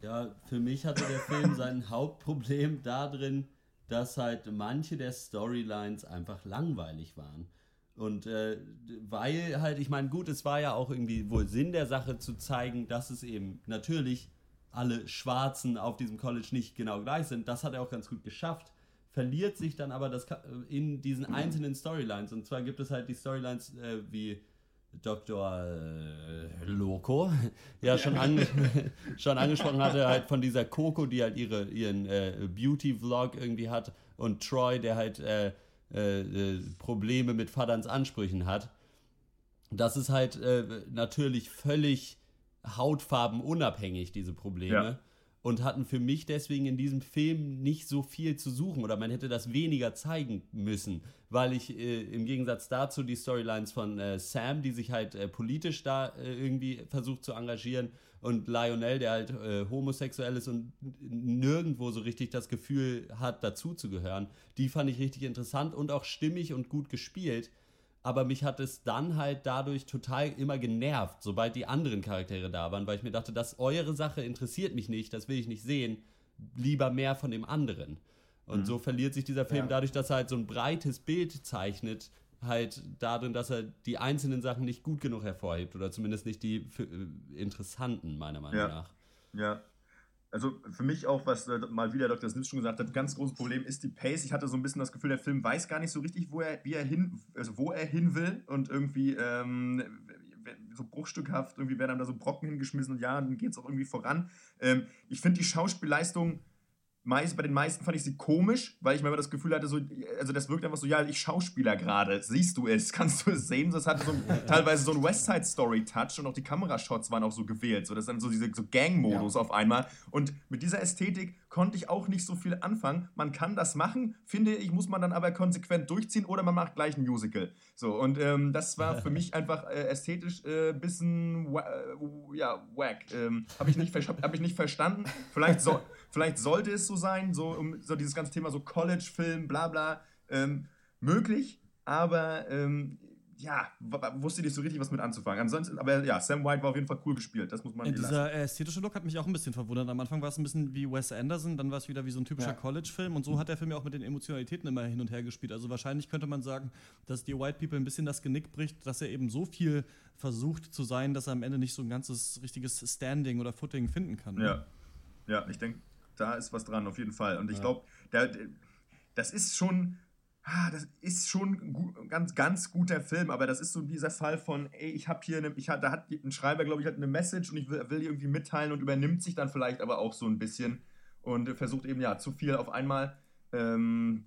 Ja, für mich hatte der Film sein Hauptproblem darin, dass halt manche der Storylines einfach langweilig waren. Und äh, weil halt, ich meine, gut, es war ja auch irgendwie wohl Sinn der Sache zu zeigen, dass es eben natürlich alle Schwarzen auf diesem College nicht genau gleich sind. Das hat er auch ganz gut geschafft. Verliert sich dann aber das Ka- in diesen einzelnen Storylines. Und zwar gibt es halt die Storylines äh, wie Dr. Äh, Loco ja schon, ange schon angesprochen hatte, halt von dieser Coco, die halt ihre, ihren äh, Beauty-Vlog irgendwie hat und Troy, der halt äh, äh, äh, Probleme mit Vaterns Ansprüchen hat. Das ist halt äh, natürlich völlig hautfarbenunabhängig, diese Probleme. Ja. Und hatten für mich deswegen in diesem Film nicht so viel zu suchen oder man hätte das weniger zeigen müssen, weil ich äh, im Gegensatz dazu die Storylines von äh, Sam, die sich halt äh, politisch da äh, irgendwie versucht zu engagieren und Lionel, der halt äh, homosexuell ist und nirgendwo so richtig das Gefühl hat, dazuzugehören, die fand ich richtig interessant und auch stimmig und gut gespielt. Aber mich hat es dann halt dadurch total immer genervt, sobald die anderen Charaktere da waren, weil ich mir dachte, dass eure Sache interessiert mich nicht, das will ich nicht sehen, lieber mehr von dem anderen. Und Mhm. so verliert sich dieser Film Ja. dadurch, dass er halt so ein breites Bild zeichnet, halt darin, dass er die einzelnen Sachen nicht gut genug hervorhebt oder zumindest nicht die äh, interessanten, meiner Meinung Ja. nach. Ja. Also für mich auch, was äh, mal wieder Dr. Smith schon gesagt hat, ganz großes Problem ist die Pace. Ich hatte so ein bisschen das Gefühl, der Film weiß gar nicht so richtig, wo er, wie er hin, also wo er hin will und irgendwie ähm, so bruchstückhaft, irgendwie werden da so Brocken hingeschmissen und ja, dann geht es auch irgendwie voran. Ähm, ich finde die Schauspielleistung meist, bei den meisten fand ich sie komisch, weil ich mir immer das Gefühl hatte, so, also das wirkt einfach so, ja, ich Schauspieler gerade, siehst du es, kannst du es sehen? Das hatte so ein, teilweise so einen West Side Story Touch und auch die Kamerashots waren auch so gewählt, so das ist dann so diese so Gang-Modus auf einmal und mit dieser Ästhetik konnte ich auch nicht so viel anfangen. Man kann das machen, finde ich, muss man dann aber konsequent durchziehen oder man macht gleich ein Musical. So und ähm, das war für mich einfach äh, ästhetisch ein äh, bisschen wa äh, ja, wack. Ähm, Habe ich, nicht hab ich nicht verstanden. Vielleicht, so, vielleicht sollte es so sein, so, um, so dieses ganze Thema so College-Film, bla bla, ähm, möglich, aber ähm, ja, wusste nicht so richtig, was mit anzufangen. Ansonsten, aber ja, Sam White war auf jeden Fall cool gespielt, das muss man Ja, ihr lassen. dieser äh, ästhetische Look hat mich auch ein bisschen verwundert. Am Anfang war es ein bisschen wie Wes Anderson, dann war es wieder wie so ein typischer Ja. College-Film und so hat der Film ja auch mit den Emotionalitäten immer hin und her gespielt. Also wahrscheinlich könnte man sagen, dass die White People ein bisschen das Genick bricht, dass er eben so viel versucht zu sein, dass er am Ende nicht so ein ganzes richtiges Standing oder Footing finden kann. ne? Ja, ja, ich denke, da ist was dran, auf jeden Fall. Und ich Ja. glaube, das ist schon, ah, das ist schon ein ganz, ganz guter Film, aber das ist so dieser Fall von, ey, ich habe hier, eine, ich hab, da hat ein Schreiber, glaube ich, hat eine Message und ich will, will die irgendwie mitteilen und übernimmt sich dann vielleicht aber auch so ein bisschen und versucht eben, ja, zu viel auf einmal. Ähm,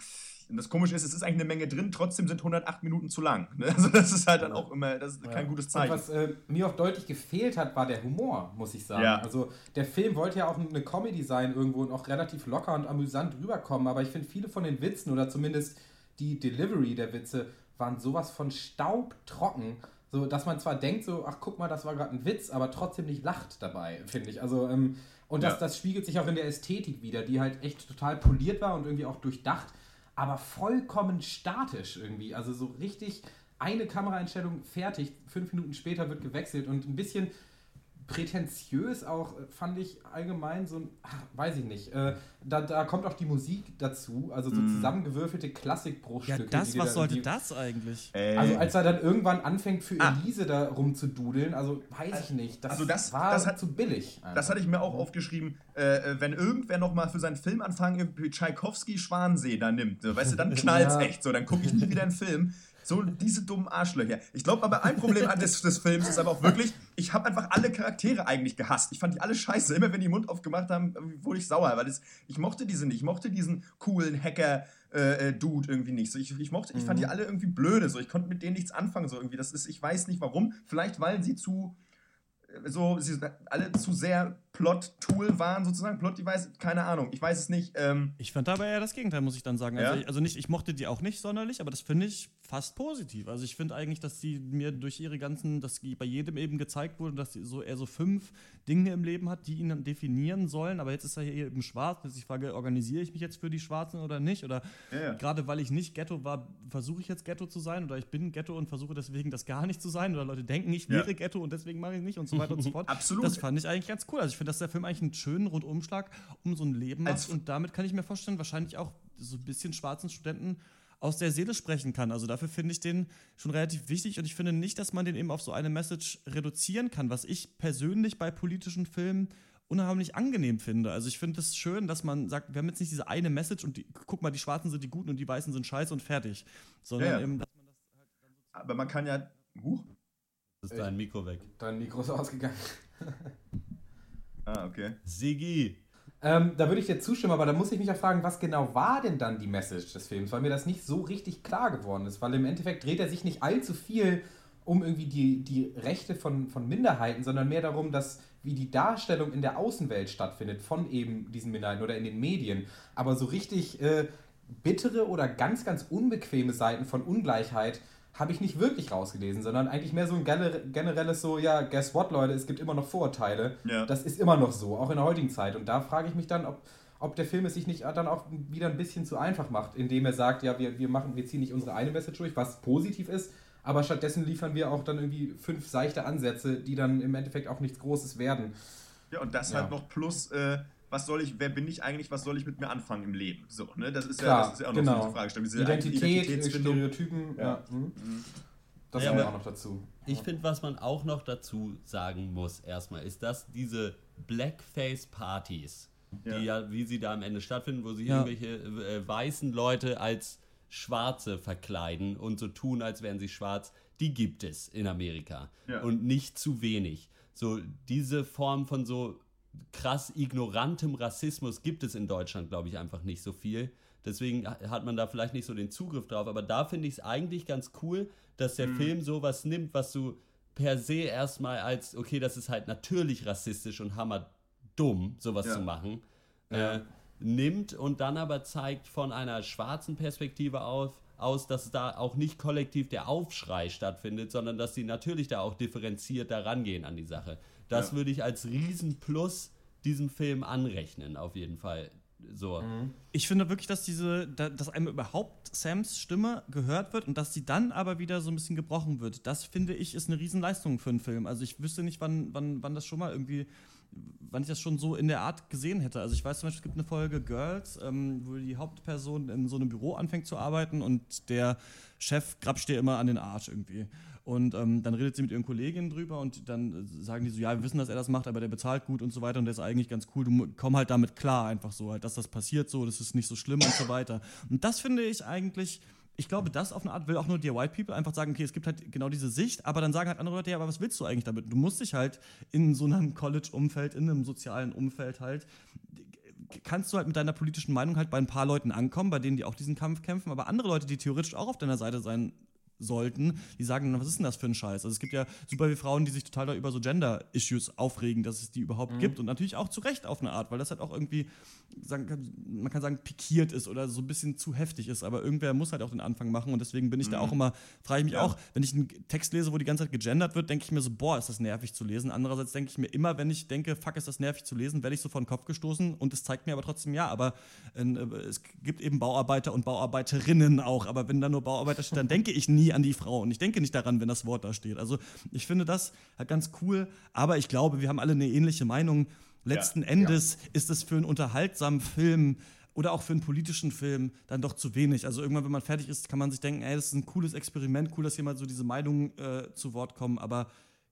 und das Komische ist, es ist eigentlich eine Menge drin, trotzdem sind 108 Minuten zu lang. Ne? Also das ist halt dann auch immer, das ist kein Ja. gutes Zeichen. Und was äh, mir auch deutlich gefehlt hat, war der Humor, muss ich sagen. Ja. Also der Film wollte ja auch eine Comedy sein irgendwo und auch relativ locker und amüsant rüberkommen, aber ich finde viele von den Witzen oder zumindest die Delivery der Witze waren sowas von staubtrocken, so dass man zwar denkt so, ach guck mal, das war gerade ein Witz, aber trotzdem nicht lacht dabei, finde ich. Also ähm, und das, Ja. das spiegelt sich auch in der Ästhetik wieder, die halt echt total poliert war und irgendwie auch durchdacht, aber vollkommen statisch irgendwie. Also so richtig eine Kameraeinstellung fertig, fünf Minuten später wird gewechselt und ein bisschen prätentiös auch, äh, fand ich allgemein so ein, ach, weiß ich nicht, äh, da, da kommt auch die Musik dazu, also so Mm. zusammengewürfelte Klassikbruchstücke. Ja, das, was da sollte das eigentlich? Also als er dann irgendwann anfängt für Ah. Elise da rumzududeln, also weiß ich nicht, das, also das, war das hat, zu billig. Das hatte ich mir auch aufgeschrieben, äh, äh, wenn irgendwer noch mal für seinen Filmanfang irgendwie Tschaikowski Schwansee da nimmt, weißt du, dann knallt's Ja. echt so, dann gucke ich nie wieder einen Film. So diese dummen Arschlöcher. Ich glaube aber ein Problem des, des Films ist aber auch wirklich, ich habe einfach alle Charaktere eigentlich gehasst. Ich fand die alle scheiße. Immer wenn die Mund aufgemacht haben, wurde ich sauer, weil das, ich mochte diese nicht. Ich mochte diesen coolen Hacker äh, äh, Dude irgendwie nicht. So, ich, ich mochte, ich fand die Mhm. alle irgendwie blöde. So, ich konnte mit denen nichts anfangen. So irgendwie. Das ist, ich weiß nicht warum. Vielleicht weil sie zu so sie alle zu sehr Plot-Tool waren, sozusagen, Plot-Device, keine Ahnung, ich weiß es nicht. Ähm, Ich fand dabei eher das Gegenteil, muss ich dann sagen. Also, Ja? ich, also nicht, ich mochte die auch nicht sonderlich, aber das finde ich fast positiv. Also ich finde eigentlich, dass die mir durch ihre ganzen, dass die bei jedem eben gezeigt wurde, dass sie so eher so fünf Dinge im Leben hat, die ihn dann definieren sollen. Aber jetzt ist er hier eben schwarz. Ist die Frage, organisiere ich mich jetzt für die Schwarzen oder nicht? Oder Ja, ja. gerade weil ich nicht Ghetto war, versuche ich jetzt Ghetto zu sein oder ich bin Ghetto und versuche deswegen das gar nicht zu sein oder Leute denken, ich wäre Ghetto und deswegen mache ich nicht und so weiter und so fort. Absolut. Das fand ich eigentlich ganz cool. Also ich finde, dass der Film eigentlich einen schönen Rundumschlag um so ein Leben macht Als- und damit kann ich mir vorstellen, wahrscheinlich auch so ein bisschen schwarzen Studenten aus der Seele sprechen kann. Also dafür finde ich den schon relativ wichtig und ich finde nicht, dass man den eben auf so eine Message reduzieren kann, was ich persönlich bei politischen Filmen unheimlich angenehm finde. Also ich finde es schön, dass man sagt, wir haben jetzt nicht diese eine Message und die, guck mal, die Schwarzen sind die Guten und die Weißen sind scheiße und fertig. Sondern Ja, ja. eben, dass aber man kann ja. Huch. Ist dein Mikro weg. Dein Mikro ist ausgegangen. Ah, okay. Sigi. Ähm, da würde ich dir zustimmen, aber da muss ich mich auch fragen, was genau war denn dann die Message des Films, weil mir das nicht so richtig klar geworden ist, weil im Endeffekt dreht er sich nicht allzu viel um irgendwie die, die Rechte von, von Minderheiten, sondern mehr darum, dass wie die Darstellung in der Außenwelt stattfindet von eben diesen Minderheiten oder in den Medien. Aber so richtig äh, bittere oder ganz, ganz unbequeme Seiten von Ungleichheit habe ich nicht wirklich rausgelesen, sondern eigentlich mehr so ein gener- generelles so, ja, guess what, Leute, es gibt immer noch Vorurteile. Ja. Das ist immer noch so, auch in der heutigen Zeit. Und da frage ich mich dann, ob, ob der Film es sich nicht dann auch wieder ein bisschen zu einfach macht, indem er sagt, ja, wir, wir machen, wir ziehen nicht unsere eine Message durch, was positiv ist, aber stattdessen liefern wir auch dann irgendwie fünf seichte Ansätze, die dann im Endeffekt auch nichts Großes werden. Ja, und das Ja. halt noch plus, äh, was soll ich, wer bin ich eigentlich, was soll ich mit mir anfangen im Leben? So, ne? Das ist, Klar, ja, das ist ja auch noch genau. so eine Fragestellung. Diese Identität, Identitätsfindung. Stereotypen, ja. mhm. Das Ja, kommt auch noch dazu. Ich finde, was man auch noch dazu sagen muss, erstmal, ist, dass diese Blackface-Partys, die ja, wie sie da am Ende stattfinden, wo sich Ja. irgendwelche äh, weißen Leute als Schwarze verkleiden und so tun, als wären sie schwarz, die gibt es in Amerika. Ja. Und nicht zu wenig. So, diese Form von so krass ignorantem Rassismus gibt es in Deutschland, glaube ich, einfach nicht so viel. Deswegen ha- hat man da vielleicht nicht so den Zugriff drauf. Aber da finde ich es eigentlich ganz cool, dass der Mhm. Film sowas nimmt, was du per se erstmal als, okay, das ist halt natürlich rassistisch und hammerdumm, sowas Ja. zu machen, Ja. äh, nimmt und dann aber zeigt von einer schwarzen Perspektive auf, aus, dass da auch nicht kollektiv der Aufschrei stattfindet, sondern dass sie natürlich da auch differenziert da rangehen an die Sache. Das Ja. würde ich als Riesenplus diesem Film anrechnen, auf jeden Fall. So. Ich finde wirklich, dass diese, da, dass einmal überhaupt Sams Stimme gehört wird und dass sie dann aber wieder so ein bisschen gebrochen wird. Das finde ich ist eine Riesenleistung für einen Film. Also ich wüsste nicht, wann, wann, wann das schon mal irgendwie, wann ich das schon so in der Art gesehen hätte. Also ich weiß zum Beispiel, es gibt eine Folge Girls, ähm, wo die Hauptperson in so einem Büro anfängt zu arbeiten und der Chef grapscht ihr immer an den Arsch irgendwie. Und ähm, dann redet sie mit ihren Kolleginnen drüber und dann äh, sagen die so, ja, wir wissen, dass er das macht, aber der bezahlt gut und so weiter und der ist eigentlich ganz cool. Du komm halt damit klar, einfach so, halt, dass das passiert so, das ist nicht so schlimm und so weiter. Und das finde ich eigentlich, ich glaube, das auf eine Art will auch nur die White People einfach sagen, okay, es gibt halt genau diese Sicht, aber dann sagen halt andere Leute, ja, aber was willst du eigentlich damit? Du musst dich halt in so einem College-Umfeld, in einem sozialen Umfeld halt kannst du halt mit deiner politischen Meinung halt bei ein paar Leuten ankommen, bei denen die auch diesen Kampf kämpfen, aber andere Leute, die theoretisch auch auf deiner Seite sein sollten, die sagen, na, was ist denn das für ein Scheiß? Also es gibt ja super viele Frauen, die sich total da über so Gender-Issues aufregen, dass es die überhaupt Mhm. gibt und natürlich auch zu Recht auf eine Art, weil das halt auch irgendwie, sagen man kann sagen, pikiert ist oder so ein bisschen zu heftig ist, aber irgendwer muss halt auch den Anfang machen und deswegen bin ich da Mhm. auch immer, frage ich mich Ja. auch, wenn ich einen Text lese, wo die ganze Zeit gegendert wird, denke ich mir so, boah, ist das nervig zu lesen. Andererseits denke ich mir immer, wenn ich denke, fuck, ist das nervig zu lesen, werde ich so vor den Kopf gestoßen und es zeigt mir aber trotzdem, ja, aber äh, es gibt eben Bauarbeiter und Bauarbeiterinnen auch, aber wenn da nur Bauarbeiter steht, dann denke ich nie nie an die Frau und ich denke nicht daran, wenn das Wort da steht. Also ich finde das halt ganz cool, aber ich glaube, wir haben alle eine ähnliche Meinung. Letzten Ja, Endes ist es für einen unterhaltsamen Film oder auch für einen politischen Film dann doch zu wenig. Also irgendwann, wenn man fertig ist, kann man sich denken, ey, das ist ein cooles Experiment, cool, dass hier mal so diese Meinungen äh, zu Wort kommen, aber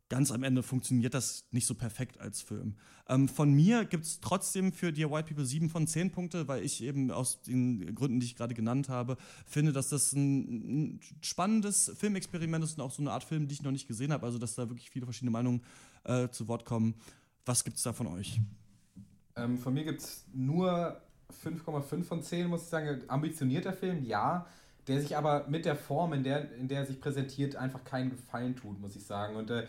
ganz am Ende funktioniert das nicht so perfekt als Film. Ähm, von mir gibt es trotzdem für Dear White People 7 von 10 Punkte, weil ich eben aus den Gründen, die ich gerade genannt habe, finde, dass das ein, ein spannendes Filmexperiment ist und auch so eine Art Film, die ich noch nicht gesehen habe. Also, dass da wirklich viele verschiedene Meinungen äh, zu Wort kommen. Was gibt es da von euch? Ähm, von mir gibt es nur 5,5 von 10, muss ich sagen. Ambitionierter Film, ja. Der sich aber mit der Form, in der, in der er sich präsentiert, einfach keinen Gefallen tut, muss ich sagen. Und äh,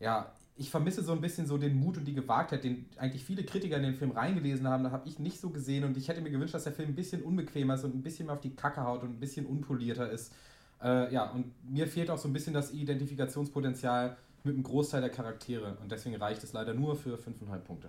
ja, ich vermisse so ein bisschen so den Mut und die Gewagtheit, den eigentlich viele Kritiker in den Film reingelesen haben. Da habe ich nicht so gesehen und ich hätte mir gewünscht, dass der Film ein bisschen unbequemer ist und ein bisschen mehr auf die Kacke haut und ein bisschen unpolierter ist. Äh, ja, und mir fehlt auch so ein bisschen das Identifikationspotenzial mit einem Großteil der Charaktere und deswegen reicht es leider nur für 5,5 Punkte.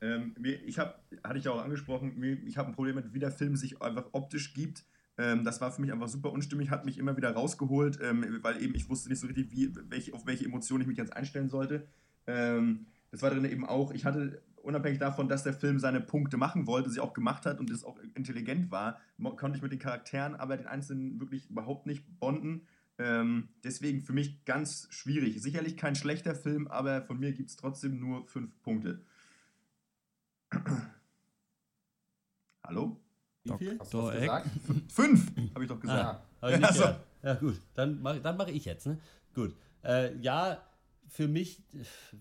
Ähm, ich habe, hatte ich ja auch angesprochen, ich habe ein Problem mit, wie der Film sich einfach optisch gibt. Ähm, das war für mich einfach super unstimmig, hat mich immer wieder rausgeholt, ähm, weil eben ich wusste nicht so richtig, wie, welche, auf welche Emotionen ich mich jetzt einstellen sollte. Ähm, das war drin eben auch, ich hatte, unabhängig davon, dass der Film seine Punkte machen wollte, sie auch gemacht hat und es auch intelligent war, konnte ich mit den Charakteren, aber den Einzelnen wirklich überhaupt nicht bonden. Ähm, deswegen für mich ganz schwierig. Sicherlich kein schlechter Film, aber von mir gibt es trotzdem nur fünf Punkte. Hallo? Wie viel? Hast du gesagt? Fünf, habe ich doch gesagt. Ah, hab ich nicht Ja, so. gehört. Ja, gut. Dann mache dann mach ich jetzt, ne? Gut. Äh, ja, für mich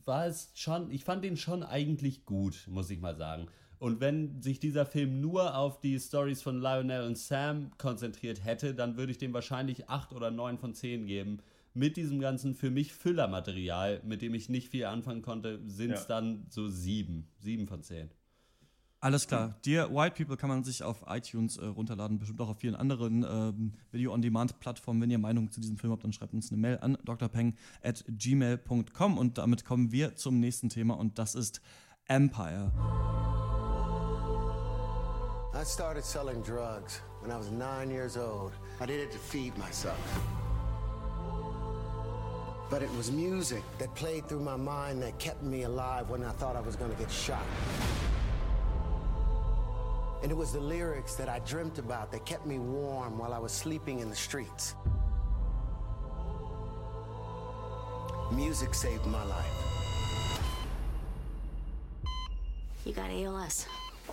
war es schon, ich fand den schon eigentlich gut, muss ich mal sagen. Und wenn sich dieser Film nur auf die Stories von Lionel und Sam konzentriert hätte, dann würde ich dem wahrscheinlich 8 oder 9 von 10 geben. Mit diesem ganzen für mich Füllermaterial, mit dem ich nicht viel anfangen konnte, sind es Ja. dann so 7. 7 von 10. Alles klar. Dear White People kann man sich auf iTunes äh, runterladen, bestimmt auch auf vielen anderen ähm, Video-on-Demand-Plattformen. Wenn ihr Meinung zu diesem Film habt, dann schreibt uns eine Mail an drpeng at gmail.com und damit kommen wir zum nächsten Thema und das ist Empire. I started selling drugs when I was nine years old. I did it to feed myself. But it was music that played through my mind that kept me alive when I thought I was to get shot. And it was the lyrics that I dreamt about that kept me warm while I was sleeping in the streets. Music saved my life. You got ALS.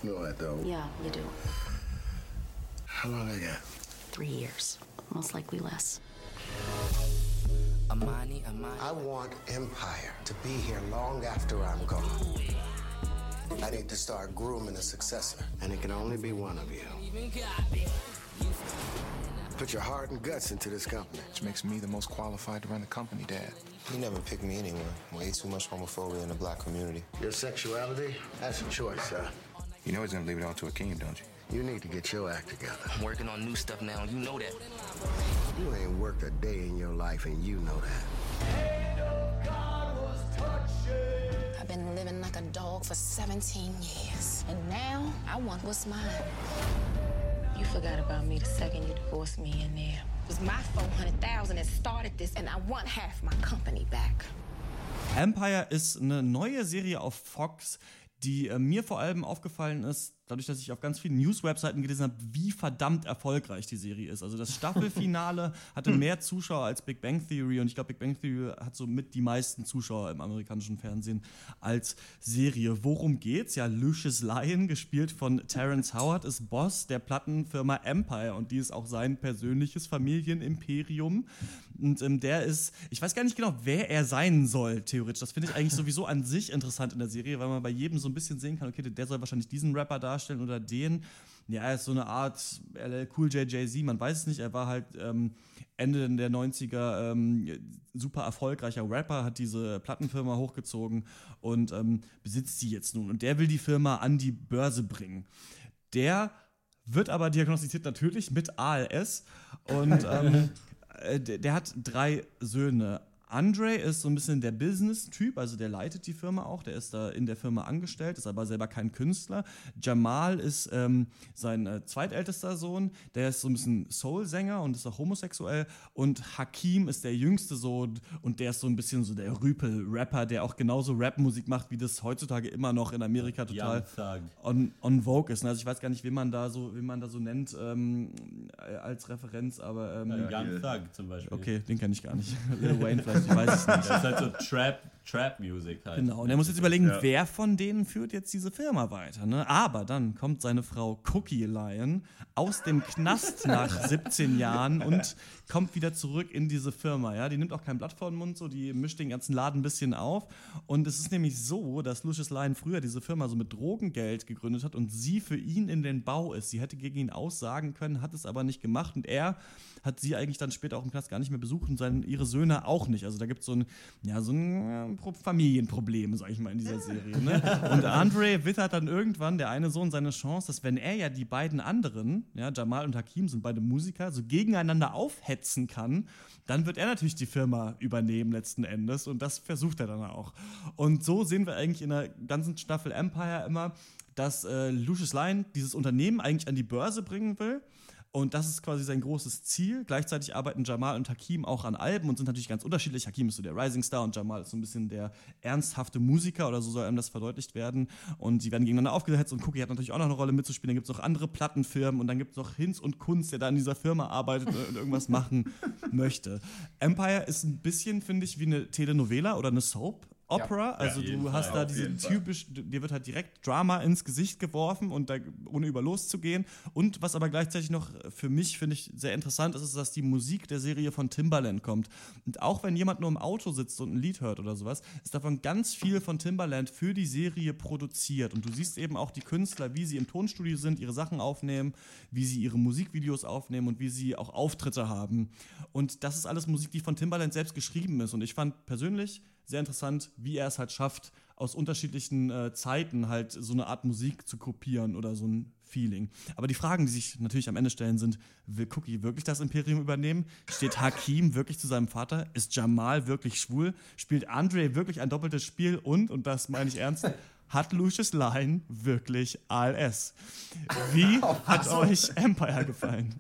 No, I don't. Yeah, you do. How long I got? Three years. Most likely less. Amani, Amani. I want Empire to be here long after I'm gone. I need to start grooming a successor, and it can only be one of you. Put your heart and guts into this company. Which makes me the most qualified to run the company, Dad. You never picked me anyway. Way too much homophobia in the black community. Your sexuality? That's a choice, sir. You know he's gonna leave it all to Akeem, don't you? You need to get your act together. I'm working on new stuff now, you know that. You ain't worked a day in your life, and you know that. I've been living like a dog for 17 years. And now I want what's mine. You forgot about me the second you divorced me in there. It was my 400,000 that started this, and I want half my company back. Empire ist eine neue Serie auf Fox, die äh, mir vor allem aufgefallen ist, dadurch, dass ich auf ganz vielen News-Webseiten gelesen habe, wie verdammt erfolgreich die Serie ist. Also das Staffelfinale hatte mehr Zuschauer als Big Bang Theory und ich glaube, Big Bang Theory hat so mit die meisten Zuschauer im amerikanischen Fernsehen als Serie. Worum geht's? Ja, Lucius Lyon, gespielt von Terrence Howard, ist Boss der Plattenfirma Empire und die ist auch sein persönliches Familienimperium. Und ähm, der ist, ich weiß gar nicht genau, wer er sein soll, theoretisch. Das finde ich eigentlich sowieso an sich interessant in der Serie, weil man bei jedem so ein bisschen sehen kann, okay, der soll wahrscheinlich diesen Rapper darstellen oder den. Ja, er ist so eine Art LL Cool J, Jay-Z, man weiß es nicht. Er war halt ähm, Ende der 90er ähm, super erfolgreicher Rapper, hat diese Plattenfirma hochgezogen und ähm, besitzt sie jetzt nun. Und der will die Firma an die Börse bringen. Der wird aber diagnostiziert natürlich mit ALS und ähm, äh, der hat drei Söhne. Andre ist so ein bisschen der Business-Typ, also der leitet die Firma auch, der ist da in der Firma angestellt, ist aber selber kein Künstler. Jamal ist ähm, sein äh, zweitältester Sohn, der ist so ein bisschen Soul-Sänger und ist auch homosexuell. Und Hakim ist der jüngste Sohn und der ist so ein bisschen so der Rüpel-Rapper, der auch genauso Rap-Musik macht, wie das heutzutage immer noch in Amerika total on, on Vogue ist. Also ich weiß gar nicht, wie man da so, wie man da so nennt ähm, äh, als Referenz, aber ähm, Ja, Young Thug zum Beispiel. Okay, den kenne ich gar nicht. Lil Wayne vielleicht, ich weiß es nicht. Das ist halt so Trap, Trap-Music halt. Genau, und er muss jetzt überlegen, Ja. wer von denen führt jetzt diese Firma weiter. Ne? Aber dann kommt seine Frau Cookie Lion aus dem Knast nach 17 Jahren und kommt wieder zurück in diese Firma. Ja? Die nimmt auch kein Blatt vor den Mund, so, die mischt den ganzen Laden ein bisschen auf. Und es ist nämlich so, dass Lucius Lion früher diese Firma so mit Drogengeld gegründet hat und sie für ihn in den Bau ist. Sie hätte gegen ihn aussagen können, hat es aber nicht gemacht und er hat sie eigentlich dann später auch im Knast gar nicht mehr besucht und seine, ihre Söhne auch nicht. Also da gibt es so ein, ja, so ein Pro- Familienproblem, sag ich mal, in dieser Serie. Ne? Und Andre wittert dann irgendwann, der eine Sohn, seine Chance, dass wenn er ja die beiden anderen, ja, Jamal und Hakim sind beide Musiker, so gegeneinander aufhetzen kann, dann wird er natürlich die Firma übernehmen letzten Endes und das versucht er dann auch. Und so sehen wir eigentlich in der ganzen Staffel Empire immer, dass äh, Lucius Lyon dieses Unternehmen eigentlich an die Börse bringen will. Und das ist quasi sein großes Ziel. Gleichzeitig arbeiten Jamal und Hakim auch an Alben und sind natürlich ganz unterschiedlich. Hakim ist so der Rising Star und Jamal ist so ein bisschen der ernsthafte Musiker oder so soll einem das verdeutlicht werden. Und sie werden gegeneinander aufgesetzt und Cookie hat natürlich auch noch eine Rolle mitzuspielen. Dann gibt es noch andere Plattenfirmen und dann gibt es noch Hinz und Kunz, der da in dieser Firma arbeitet und irgendwas machen möchte. Empire ist ein bisschen, finde ich, wie eine Telenovela oder eine Soap. Opera, Ja, also jeden du hast Fall, da diese typisch, dir wird halt direkt Drama ins Gesicht geworfen und da, ohne über loszugehen. Und was aber gleichzeitig noch für mich, finde ich, sehr interessant ist, ist, dass die Musik der Serie von Timbaland kommt. Und auch wenn jemand nur im Auto sitzt und ein Lied hört oder sowas, ist davon ganz viel von Timbaland für die Serie produziert. Und du siehst eben auch die Künstler, wie sie im Tonstudio sind, ihre Sachen aufnehmen, wie sie ihre Musikvideos aufnehmen und wie sie auch Auftritte haben. Und das ist alles Musik, die von Timbaland selbst geschrieben ist. Und ich fand persönlich sehr interessant, wie er es halt schafft, aus unterschiedlichen äh, Zeiten halt so eine Art Musik zu kopieren oder so ein Feeling. Aber die Fragen, die sich natürlich am Ende stellen, sind: Will Cookie wirklich das Imperium übernehmen? Steht Hakim wirklich zu seinem Vater? Ist Jamal wirklich schwul? Spielt Andre wirklich ein doppeltes Spiel? Und, und das meine ich ernst, hat Lucius Lyon wirklich ALS? Wie hat euch Empire gefallen?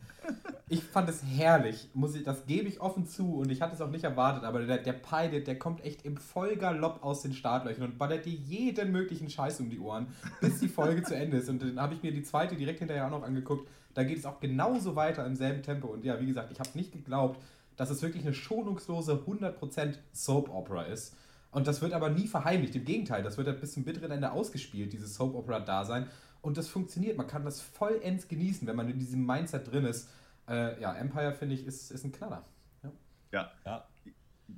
Ich fand es herrlich, muss ich, das gebe ich offen zu und ich hatte es auch nicht erwartet, aber der, der Pilot, der kommt echt im Vollgalopp aus den Startlöchern und ballert dir jeden möglichen Scheiß um die Ohren, bis die Folge zu Ende ist. Und dann habe ich mir die zweite direkt hinterher auch noch angeguckt. Da geht es auch genauso weiter im selben Tempo. Und ja, wie gesagt, ich habe nicht geglaubt, dass es wirklich eine schonungslose 100% Soap-Opera ist. Und das wird aber nie verheimlicht. Im Gegenteil, das wird halt bis zum bitteren Ende ausgespielt, dieses Soap-Opera-Dasein. Und das funktioniert. Man kann das vollends genießen, wenn man in diesem Mindset drin ist. Äh, ja, Empire, finde ich, ist, ist ein Knaller. Ja. Ja.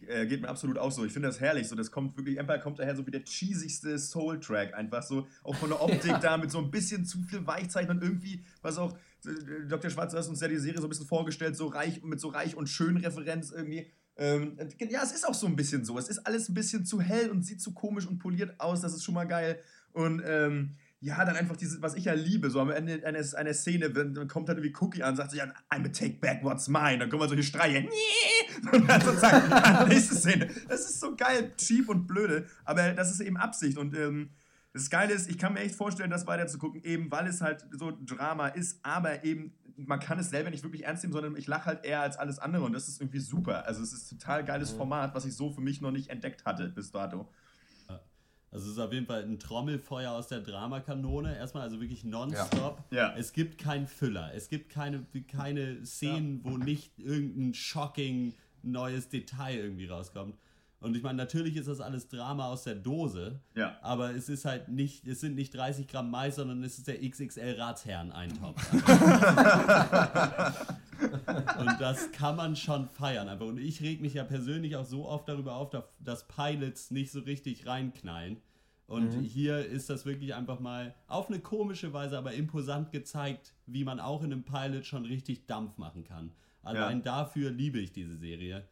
Äh, geht mir absolut auch so. Ich finde das herrlich. So, das kommt wirklich, Empire kommt daher so wie der cheesigste Soul-Track. Einfach so, auch von der Optik Ja. da mit so ein bisschen zu viel Weichzeichen und irgendwie, was auch, äh, Dr. Schwarz, du hast uns ja die Serie so ein bisschen vorgestellt, so reich, mit so reich und schön Referenz irgendwie. Ähm, ja, es ist auch so ein bisschen so. Es ist alles ein bisschen zu hell und sieht zu komisch und poliert aus. Das ist schon mal geil. Und ähm, ja, dann einfach dieses, was ich ja liebe, so am Ende einer, einer Szene, wenn, dann kommt halt irgendwie Cookie an und sagt ja, I'm gonna take back what's mine. Dann kommen wir solche Streie. Und dann sozusagen, ah, nächste Szene. Das ist so geil, cheap und blöde, aber das ist eben Absicht. Und ähm, das Geile ist, ich kann mir echt vorstellen, das weiter zu gucken, eben weil es halt so Drama ist, aber eben, man kann es selber nicht wirklich ernst nehmen, sondern ich lache halt eher als alles andere und das ist irgendwie super. Also es ist ein total geiles Format, was ich so für mich noch nicht entdeckt hatte bis dato. Also es ist auf jeden Fall ein Trommelfeuer aus der Dramakanone. Erstmal also wirklich nonstop. Ja. Es gibt keinen Füller. Es gibt keine, keine Szenen, wo nicht irgendein shocking neues Detail irgendwie rauskommt. Und ich meine, natürlich ist das alles Drama aus der Dose. Ja. Aber es ist halt nicht, es sind nicht 30 Gramm Mais, sondern es ist der XXL Ratsherren-Eintopf. Und das kann man schon feiern einfach. Und ich reg mich ja persönlich auch so oft darüber auf, dass- dass Pilots nicht so richtig reinknallen. Und Mhm. hier ist das wirklich einfach mal auf eine komische Weise, aber imposant gezeigt, wie man auch in einem Pilot schon richtig Dampf machen kann. Allein Ja. dafür liebe ich diese Serie.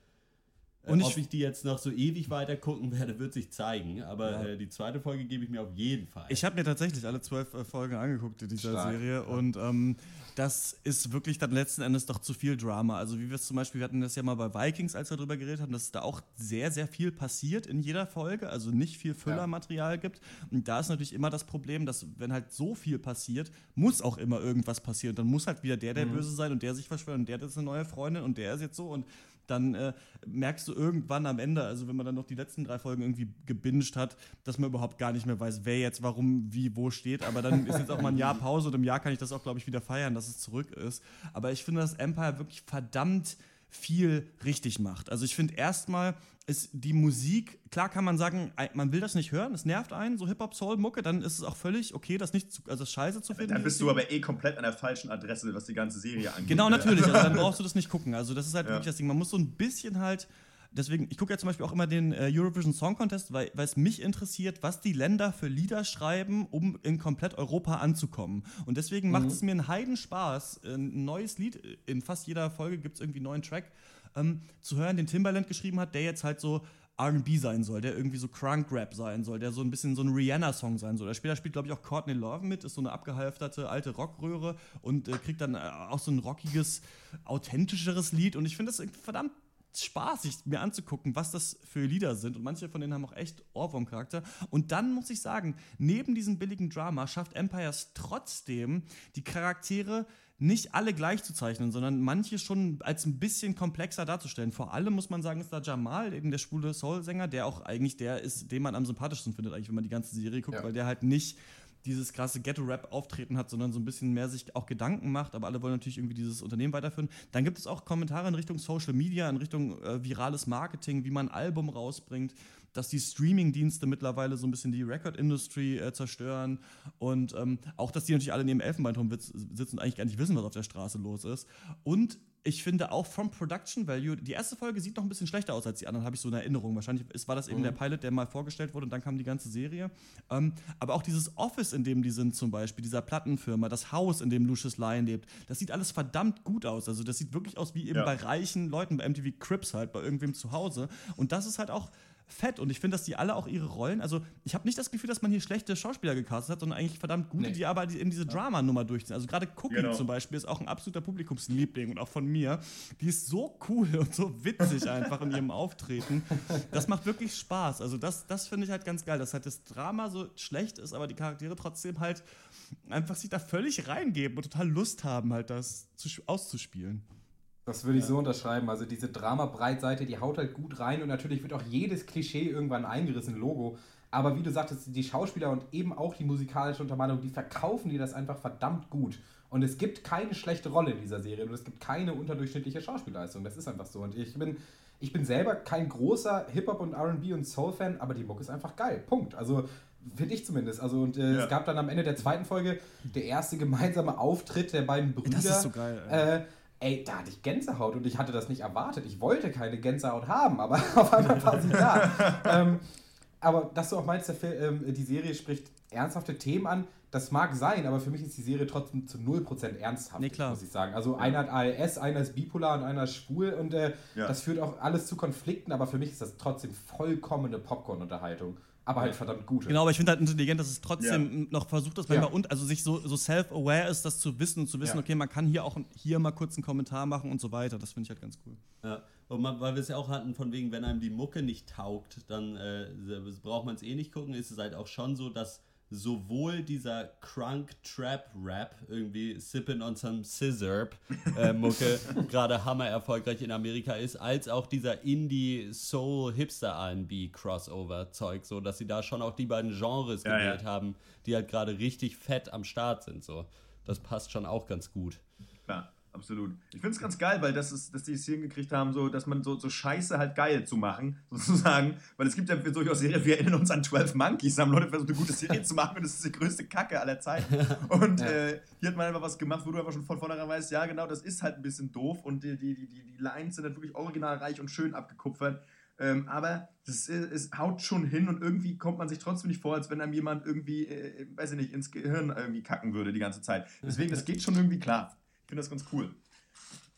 Äh, Und Ob ich- ich die jetzt noch so ewig weiter gucken werde, wird sich zeigen. Aber Ja. äh, die zweite Folge gebe ich mir auf jeden Fall. Ich habe mir tatsächlich alle zwölf äh, Folgen angeguckt in dieser Stark, Serie und ähm, das ist wirklich dann letzten Endes doch zu viel Drama. Also wie wir es zum Beispiel, wir hatten das ja mal bei Vikings, als wir darüber geredet haben, dass da auch sehr, sehr viel passiert in jeder Folge, also nicht viel Füllermaterial gibt. Und da ist natürlich immer das Problem, dass wenn halt so viel passiert, muss auch immer irgendwas passieren. Dann muss halt wieder der der Mhm. Böse sein und der sich verschwören und der ist eine neue Freundin und der ist jetzt so und dann äh, merkst du irgendwann am Ende, also wenn man dann noch die letzten drei Folgen irgendwie gebinged hat, dass man überhaupt gar nicht mehr weiß, wer jetzt warum, wie, wo steht. Aber dann ist jetzt auch mal ein Jahr Pause und im Jahr kann ich das auch, glaube ich, wieder feiern, dass es zurück ist. Aber ich finde, dass Empire wirklich verdammt viel richtig macht. Also ich finde erstmal ist die Musik, klar kann man sagen, man will das nicht hören, es nervt einen, so Hip-Hop-Soul-Mucke, dann ist es auch völlig okay, das nicht zu, also scheiße zu finden. Dann bist du aber eh komplett an der falschen Adresse, was die ganze Serie angeht. Genau, natürlich. Also dann brauchst du das nicht gucken. Also das ist halt Ja. wirklich das Ding. Man muss so ein bisschen halt. Deswegen, ich gucke ja zum Beispiel auch immer den äh, Eurovision Song Contest, weil, es mich interessiert, was die Länder für Lieder schreiben, um in komplett Europa anzukommen. Und deswegen macht Mhm. es mir einen Heidenspaß, ein neues Lied, in fast jeder Folge gibt es irgendwie einen neuen Track, ähm, zu hören, den Timbaland geschrieben hat, der jetzt halt so R&B sein soll, der irgendwie so Crunk-Rap sein soll, der so ein bisschen so ein Rihanna-Song sein soll. Später spielt, glaube ich, auch Courtney Love mit, ist so eine abgehalfterte alte Rockröhre und äh, kriegt dann äh, auch so ein rockiges, authentischeres Lied. Und ich finde das verdammt spaßig, mir anzugucken, was das für Lieder sind. Und manche von denen haben auch echt Ohrwurm-Charakter. Und dann muss ich sagen, neben diesem billigen Drama schafft Empires trotzdem die Charaktere nicht alle gleich zu zeichnen, sondern manche schon als ein bisschen komplexer darzustellen. Vor allem muss man sagen, ist da Jamal, eben der schwule Soul-Sänger, der auch eigentlich der ist, den man am sympathischsten findet, eigentlich, wenn man die ganze Serie guckt, Ja. weil der halt nicht dieses krasse Ghetto-Rap-Auftreten hat, sondern so ein bisschen mehr sich auch Gedanken macht, aber alle wollen natürlich irgendwie dieses Unternehmen weiterführen. Dann gibt es auch Kommentare in Richtung Social Media, in Richtung äh, virales Marketing, wie man ein Album rausbringt, dass die Streaming-Dienste mittlerweile so ein bisschen die Record-Industry äh, zerstören und ähm, auch, dass die natürlich alle neben Elfenbeinturm sitzen und eigentlich gar nicht wissen, was auf der Straße los ist. Und ich finde auch vom Production Value, die erste Folge sieht noch ein bisschen schlechter aus als die anderen, habe ich so in Erinnerung. Wahrscheinlich ist, war das eben Mhm. der Pilot, der mal vorgestellt wurde und dann kam die ganze Serie. Ähm, aber auch dieses Office, in dem die sind zum Beispiel, dieser Plattenfirma, das Haus, in dem Lucius Lyon lebt, das sieht alles verdammt gut aus. Also das sieht wirklich aus wie eben Ja. bei reichen Leuten, bei MTV Crips halt, bei irgendwem zu Hause. Und das ist halt auch fett und ich finde, dass die alle auch ihre Rollen, also ich habe nicht das Gefühl, dass man hier schlechte Schauspieler gecastet hat, sondern eigentlich verdammt gute, Nee. die aber eben diese Drama-Nummer durchziehen. Also gerade Cookie Genau. zum Beispiel ist auch ein absoluter Publikumsliebling und auch von mir. Die ist so cool und so witzig einfach in ihrem Auftreten. Das macht wirklich Spaß. Also das, das finde ich halt ganz geil, dass halt das Drama so schlecht ist, aber die Charaktere trotzdem halt einfach sich da völlig reingeben und total Lust haben, halt das zu, auszuspielen. Das würde ich so unterschreiben. Also diese Drama-Breitseite, die haut halt gut rein und natürlich wird auch jedes Klischee irgendwann eingerissen, Logo. Aber wie du sagtest, die Schauspieler und eben auch die musikalische Untermalung, die verkaufen dir das einfach verdammt gut. Und es gibt keine schlechte Rolle in dieser Serie und es gibt keine unterdurchschnittliche Schauspielleistung. Das ist einfach so. Und ich bin, ich bin selber kein großer Hip-Hop und RB und Soul-Fan, aber die Mucke ist einfach geil. Punkt. Also finde ich zumindest. Also und äh, Ja. es gab dann am Ende der zweiten Folge der erste gemeinsame Auftritt der beiden Brüder. Das ist so geil, ey. Äh, Ey, da hatte ich Gänsehaut und ich hatte das nicht erwartet. Ich wollte keine Gänsehaut haben, aber auf einmal war sie da. ähm, aber dass du auch meinst, Film, ähm, die Serie spricht ernsthafte Themen an, das mag sein, aber für mich ist die Serie trotzdem zu 0% ernsthaft, Nee, klar. muss ich sagen. Also einer hat ALS, einer ist bipolar und einer ist schwul und äh, Ja. das führt auch alles zu Konflikten, aber für mich ist das trotzdem vollkommene Popcorn-Unterhaltung. Aber halt verdammt gute. Genau, aber ich finde halt intelligent, dass es trotzdem noch versucht, dass man Ja. mal und also sich so, so self-aware ist, das zu wissen und zu wissen, Ja. okay, man kann hier auch hier mal kurz einen Kommentar machen und so weiter. Das finde ich halt ganz cool. Ja, und man, weil wir es ja auch hatten, von wegen, wenn einem die Mucke nicht taugt, dann äh, braucht man es eh nicht gucken. Ist es halt auch schon so, dass sowohl dieser Crunk Trap Rap, irgendwie Sippin' on some Scissor äh, Mucke, gerade hammer erfolgreich in Amerika ist, als auch dieser Indie Soul Hipster R&B Crossover Zeug, so dass sie da schon auch die beiden Genres Ja, ja. gewählt haben, die halt gerade richtig fett am Start sind, so. Das passt schon auch ganz gut. Ja, absolut. Ich finde es ganz geil, weil das ist, dass die es hingekriegt haben, so, dass man so, so Scheiße halt geil zu machen, sozusagen. Weil es gibt ja durchaus Serien, wir erinnern uns an 12 Monkeys, haben Leute versucht, eine gute Serie zu machen und das ist die größte Kacke aller Zeiten. Und Ja. äh, hier hat man einfach was gemacht, wo du einfach schon von vornherein weißt, ja genau, das ist halt ein bisschen doof und die, die, die, die, Lines sind halt wirklich originalreich und schön abgekupfert. Ähm, aber es, es haut schon hin und irgendwie kommt man sich trotzdem nicht vor, als wenn einem jemand irgendwie, äh, weiß ich nicht, ins Gehirn irgendwie kacken würde die ganze Zeit. Deswegen, das geht schon irgendwie klar. Ich finde das ganz cool.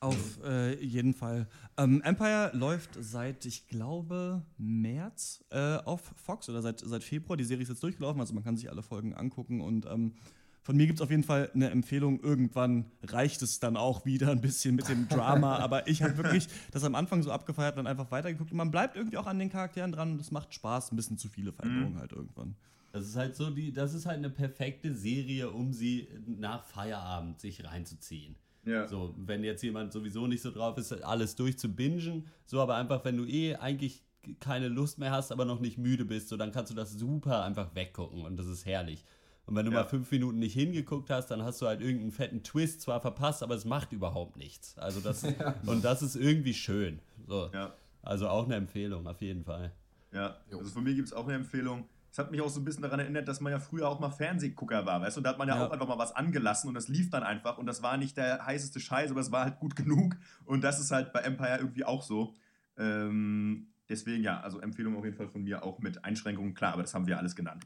Auf äh, jeden Fall. Ähm, Empire läuft seit, ich glaube, März äh, auf Fox oder seit, seit Februar. Die Serie ist jetzt durchgelaufen, also man kann sich alle Folgen angucken und ähm, von mir gibt es auf jeden Fall eine Empfehlung. Irgendwann reicht es dann auch wieder ein bisschen mit dem Drama. aber ich habe wirklich das am Anfang so abgefeiert und dann einfach weitergeguckt. Und man bleibt irgendwie auch an den Charakteren dran und es macht Spaß. Ein bisschen zu viele Veränderungen Mhm. halt irgendwann. Das ist halt so die, das ist halt eine perfekte Serie, um sie nach Feierabend sich reinzuziehen. Ja. So, wenn jetzt jemand sowieso nicht so drauf ist, alles durchzubingen, so aber einfach, wenn du eh eigentlich keine Lust mehr hast, aber noch nicht müde bist, so dann kannst du das super einfach weggucken und das ist herrlich. Und wenn du Ja. mal fünf Minuten nicht hingeguckt hast, dann hast du halt irgendeinen fetten Twist zwar verpasst, aber es macht überhaupt nichts. Also das und das ist irgendwie schön. So. Ja. Also auch eine Empfehlung auf jeden Fall. Ja, also von mir gibt es auch eine Empfehlung. Es hat mich auch so ein bisschen daran erinnert, dass man ja früher auch mal Fernsehgucker war, weißt du? Und da hat man ja, Ja. auch einfach mal was angelassen und das lief dann einfach und das war nicht der heißeste Scheiß, aber es war halt gut genug und das ist halt bei Empire irgendwie auch so. Ähm, deswegen ja, also Empfehlung auf jeden Fall von mir auch mit Einschränkungen, klar, aber das haben wir alles genannt.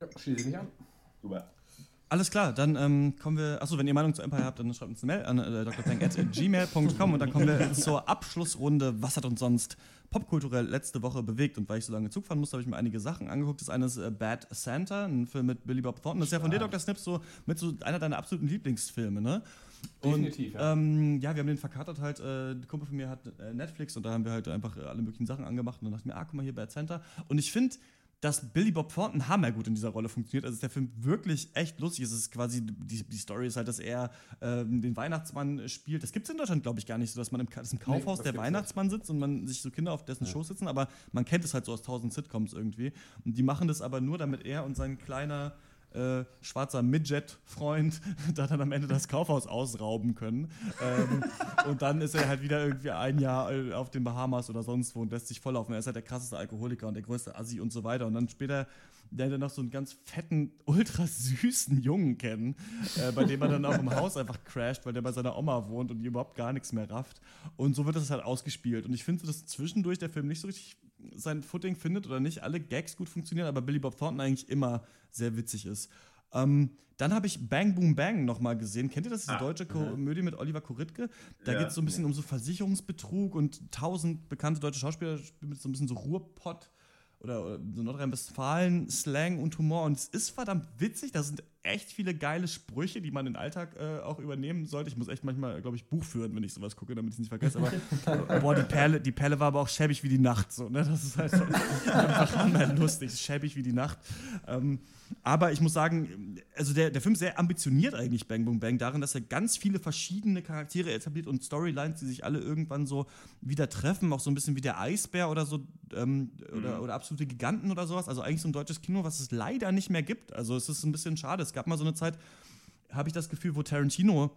Ja, schließe ich mich an. Super. Alles klar, dann ähm, kommen wir. Achso, wenn ihr Meinung zu Empire habt, dann schreibt uns eine Mail an äh, drpeng.gmail.com und dann kommen wir zur Abschlussrunde. Was hat uns sonst popkulturell letzte Woche bewegt? Und weil ich so lange Zug fahren musste, habe ich mir einige Sachen angeguckt. Das eine ist äh, Bad Santa, ein Film mit Billy Bob Thornton. Das ist ja von dir, Dr. Snips, so mit so einer deiner absoluten Lieblingsfilme, ne? Definitiv, und, ja. Ähm, ja, wir haben den verkatert halt. Äh, ein Kumpel von mir hat äh, Netflix und da haben wir halt einfach äh, alle möglichen Sachen angemacht. Und dann dachte ich mir, ah, guck mal hier, Bad Santa. Und ich finde, dass Billy Bob Thornton hammergut in dieser Rolle funktioniert. Also ist der Film wirklich echt lustig. Es ist quasi, die, die Story ist halt, dass er ähm, den Weihnachtsmann spielt. Das gibt es in Deutschland, glaube ich, gar nicht so, dass man im, Ka- das ist im Kaufhaus das der Weihnachtsmann sitzt und man sich so Kinder auf dessen Schoß sitzen, aber man kennt es halt so aus tausend Sitcoms irgendwie. Und die machen das aber nur, damit er und sein kleiner äh, schwarzer Midget-Freund da dann am Ende das Kaufhaus ausrauben können. Ähm, und dann ist er halt wieder irgendwie ein Jahr äh, auf den Bahamas oder sonst wo und lässt sich volllaufen. Er ist halt der krasseste Alkoholiker und der größte Assi und so weiter. Und dann später lernt er noch so einen ganz fetten, ultra süßen Jungen kennen, äh, bei dem er dann auch im Haus einfach crasht, weil der bei seiner Oma wohnt und die überhaupt gar nichts mehr rafft. Und so wird das halt ausgespielt. Und ich finde, so, dass zwischendurch der Film nicht so richtig sein Footing findet oder nicht alle Gags gut funktionieren, aber Billy Bob Thornton eigentlich immer sehr witzig ist. Ähm, dann habe ich Bang Boom Bang nochmal gesehen. Kennt ihr das? Diese Ah, deutsche Komödie mit Oliver Kuritke? Da Ja, geht es so ein bisschen um so Versicherungsbetrug und tausend bekannte deutsche Schauspieler spielen mit so ein bisschen so Ruhrpott oder, oder so Nordrhein-Westfalen, Slang und Humor. Und es ist verdammt witzig. Da sind echt viele geile Sprüche, die man im Alltag äh, auch übernehmen sollte. Ich muss echt manchmal, glaube ich, Buch führen, wenn ich sowas gucke, damit ich es nicht vergesse. Aber boah, die Perle, die Perle war aber auch schäbig wie die Nacht. So, ne? Das ist halt so einfach lustig, schäbig wie die Nacht. Ähm, aber ich muss sagen, also der, der Film ist sehr ambitioniert eigentlich, Bang Boom Bang, darin, dass er ganz viele verschiedene Charaktere etabliert und Storylines, die sich alle irgendwann so wieder treffen, auch so ein bisschen wie der Eisbär oder so, ähm, oder, Mhm. oder absolute Giganten oder sowas. Also eigentlich so ein deutsches Kino, was es leider nicht mehr gibt. Also es ist ein bisschen schade. Es gab mal so eine Zeit, habe ich das Gefühl, wo Tarantino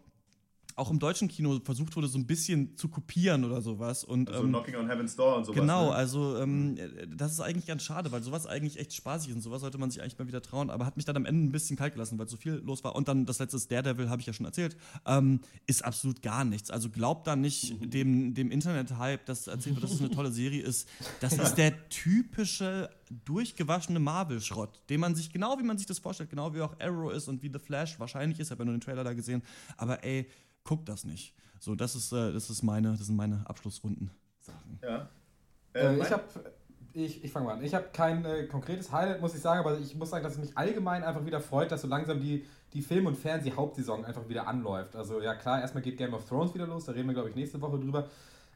auch im deutschen Kino versucht wurde, so ein bisschen zu kopieren oder sowas. Und, Also ähm, Knocking on Heaven's Door und sowas. Genau, ne? also ähm, das ist eigentlich ganz schade, weil sowas eigentlich echt spaßig ist und sowas sollte man sich eigentlich mal wieder trauen, aber hat mich dann am Ende ein bisschen kalt gelassen, weil so viel los war. Und dann das letzte Daredevil, habe ich ja schon erzählt, ähm, ist absolut gar nichts. Also glaubt da nicht dem, dem Internet-Hype, dass erzählt wird, dass es eine tolle Serie ist. Das ist der typische durchgewaschene Marvel-Schrott, den man sich genau wie man sich das vorstellt, genau wie auch Arrow ist und wie The Flash wahrscheinlich ist. Ich habe ja nur den Trailer da gesehen, aber ey, guckt das nicht. So, das ist, äh, das ist meine, das sind meine Abschlussrunden. Ja. Äh, mein- ich habe, ich, ich fange mal an. Ich habe kein äh, konkretes Highlight, muss ich sagen, aber ich muss sagen, dass es mich allgemein einfach wieder freut, dass so langsam die, die Film- und Fernseh-Hauptsaison einfach wieder anläuft. Also ja klar, erstmal geht Game of Thrones wieder los, da reden wir glaube ich nächste Woche drüber.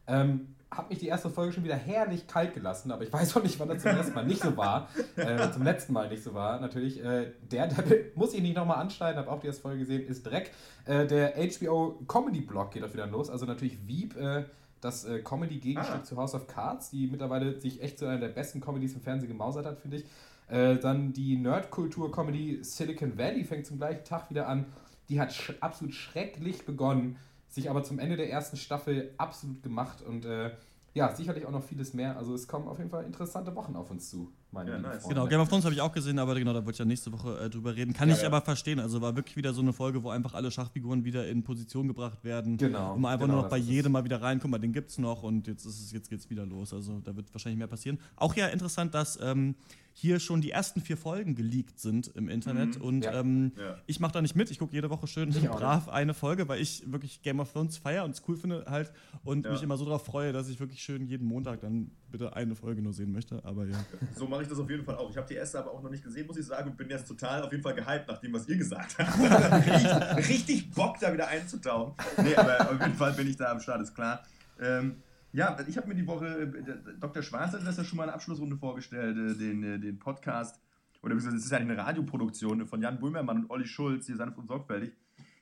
Ähm, hat mich die erste Folge schon wieder herrlich kalt gelassen, aber ich weiß auch nicht, wann das zum ersten Mal nicht so war. Äh, zum letzten Mal nicht so war, natürlich. Äh, der, der muss ich nicht nochmal anschneiden, habe auch die erste Folge gesehen, ist Dreck. Äh, der HBO Comedy Blog geht auch wieder los, also natürlich Veep, äh, das äh, Comedy-Gegenstück Ah. zu House of Cards, die mittlerweile sich echt zu einer der besten Comedies im Fernsehen gemausert hat, finde ich. Äh, dann die Nerdkultur-Comedy Silicon Valley fängt zum gleichen Tag wieder an. Die hat sch absolut schrecklich begonnen, sich aber zum Ende der ersten Staffel absolut gemacht und äh, ja, sicherlich auch noch vieles mehr. Also es kommen auf jeden Fall interessante Wochen auf uns zu, meine Ja, lieben nice. Freunde. Genau, Game of Thrones habe ich auch gesehen, aber genau, da wollte ich ja nächste Woche äh, drüber reden. Kann Ja, ich ja. aber verstehen. Also war wirklich wieder so eine Folge, wo einfach alle Schachfiguren wieder in Position gebracht werden. Genau, Und man einfach genau, nur noch bei jedem mal wieder rein, guck mal, den gibt's noch und jetzt ist es, jetzt geht's wieder los. Also da wird wahrscheinlich mehr passieren. Auch ja interessant, dass ähm, hier schon die ersten vier Folgen geleakt sind im Internet. Mhm. Und Ja. ähm, Ja. ich mache da nicht mit. Ich gucke jede Woche schön Ich brav eine Folge, weil ich wirklich Game of Thrones feiere und es cool finde halt und Ja. mich immer so darauf freue, dass ich wirklich schön jeden Montag dann bitte eine Folge nur sehen möchte. Aber ja. So mache ich das auf jeden Fall auch. Ich habe die erste aber auch noch nicht gesehen, muss ich sagen, und bin jetzt total auf jeden Fall gehypt nach dem, was ihr gesagt habt. richtig, richtig Bock, da wieder einzutauchen. Nee, aber auf jeden Fall bin ich da am Start, ist klar. Ähm, ja, ich habe mir die Woche, äh, Dr. Schwarz hat das ja schon mal in der Abschlussrunde vorgestellt, äh, den, äh, den Podcast, oder es ist ja eine Radioproduktion von Jan Böhmermann und Olli Schulz, hier sanft und sorgfältig.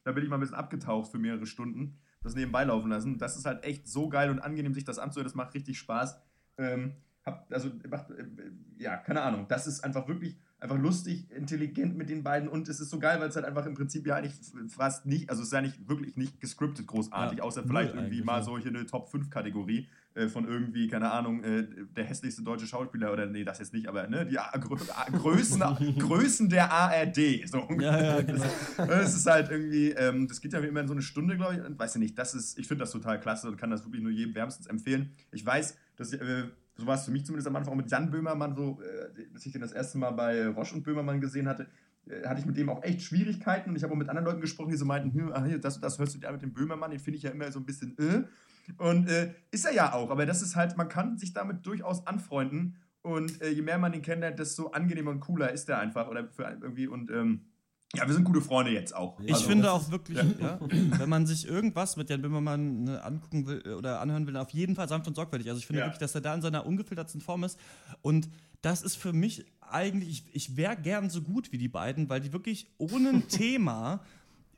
Da bin ich mal ein bisschen abgetaucht für mehrere Stunden, das nebenbei laufen lassen. Das ist halt echt so geil und angenehm, sich das anzuhören, das macht richtig Spaß. Ähm, hab, also, macht, ja, keine Ahnung, das ist einfach wirklich einfach lustig, intelligent mit den beiden und es ist so geil, weil es halt einfach im Prinzip ja eigentlich fast nicht, also es ist ja nicht wirklich nicht gescriptet großartig, Ja, außer vielleicht irgendwie mal ja. solche eine Top 5 Kategorie äh, von irgendwie, keine Ahnung, äh, der hässlichste deutsche Schauspieler oder nee, das jetzt nicht, aber ne, die Grö Größen, Größen der ARD, so Ja, ja, genau. Es ist halt irgendwie, ähm, das geht ja immer in so eine Stunde, glaube ich, und weiß ich nicht, das ist, ich finde das total klasse und kann das wirklich nur jedem wärmstens empfehlen. Ich weiß, dass äh, so war es für mich zumindest am Anfang auch mit Jan Böhmermann, so, äh, als ich den das erste Mal bei Roche und Böhmermann gesehen hatte, äh, hatte ich mit dem auch echt Schwierigkeiten. Und ich habe auch mit anderen Leuten gesprochen, die so meinten, hm, ah, das, das hörst du dir mit dem Böhmermann, den finde ich ja immer so ein bisschen äh. Und äh, ist er ja auch, aber das ist halt, man kann sich damit durchaus anfreunden. Und äh, je mehr man ihn kennenlernt, desto angenehmer und cooler ist er einfach oder für irgendwie. Und ähm, ja, wir sind gute Freunde jetzt auch. Ich Also, finde auch wirklich, ja. ja. wenn man sich irgendwas mit Jan Böhmermann angucken will oder anhören will, auf jeden Fall sanft und sorgfältig. Also ich finde Ja. wirklich, dass er da in seiner ungefiltertsten Form ist. Und das ist für mich eigentlich, ich, ich wäre gern so gut wie die beiden, weil die wirklich ohne ein Thema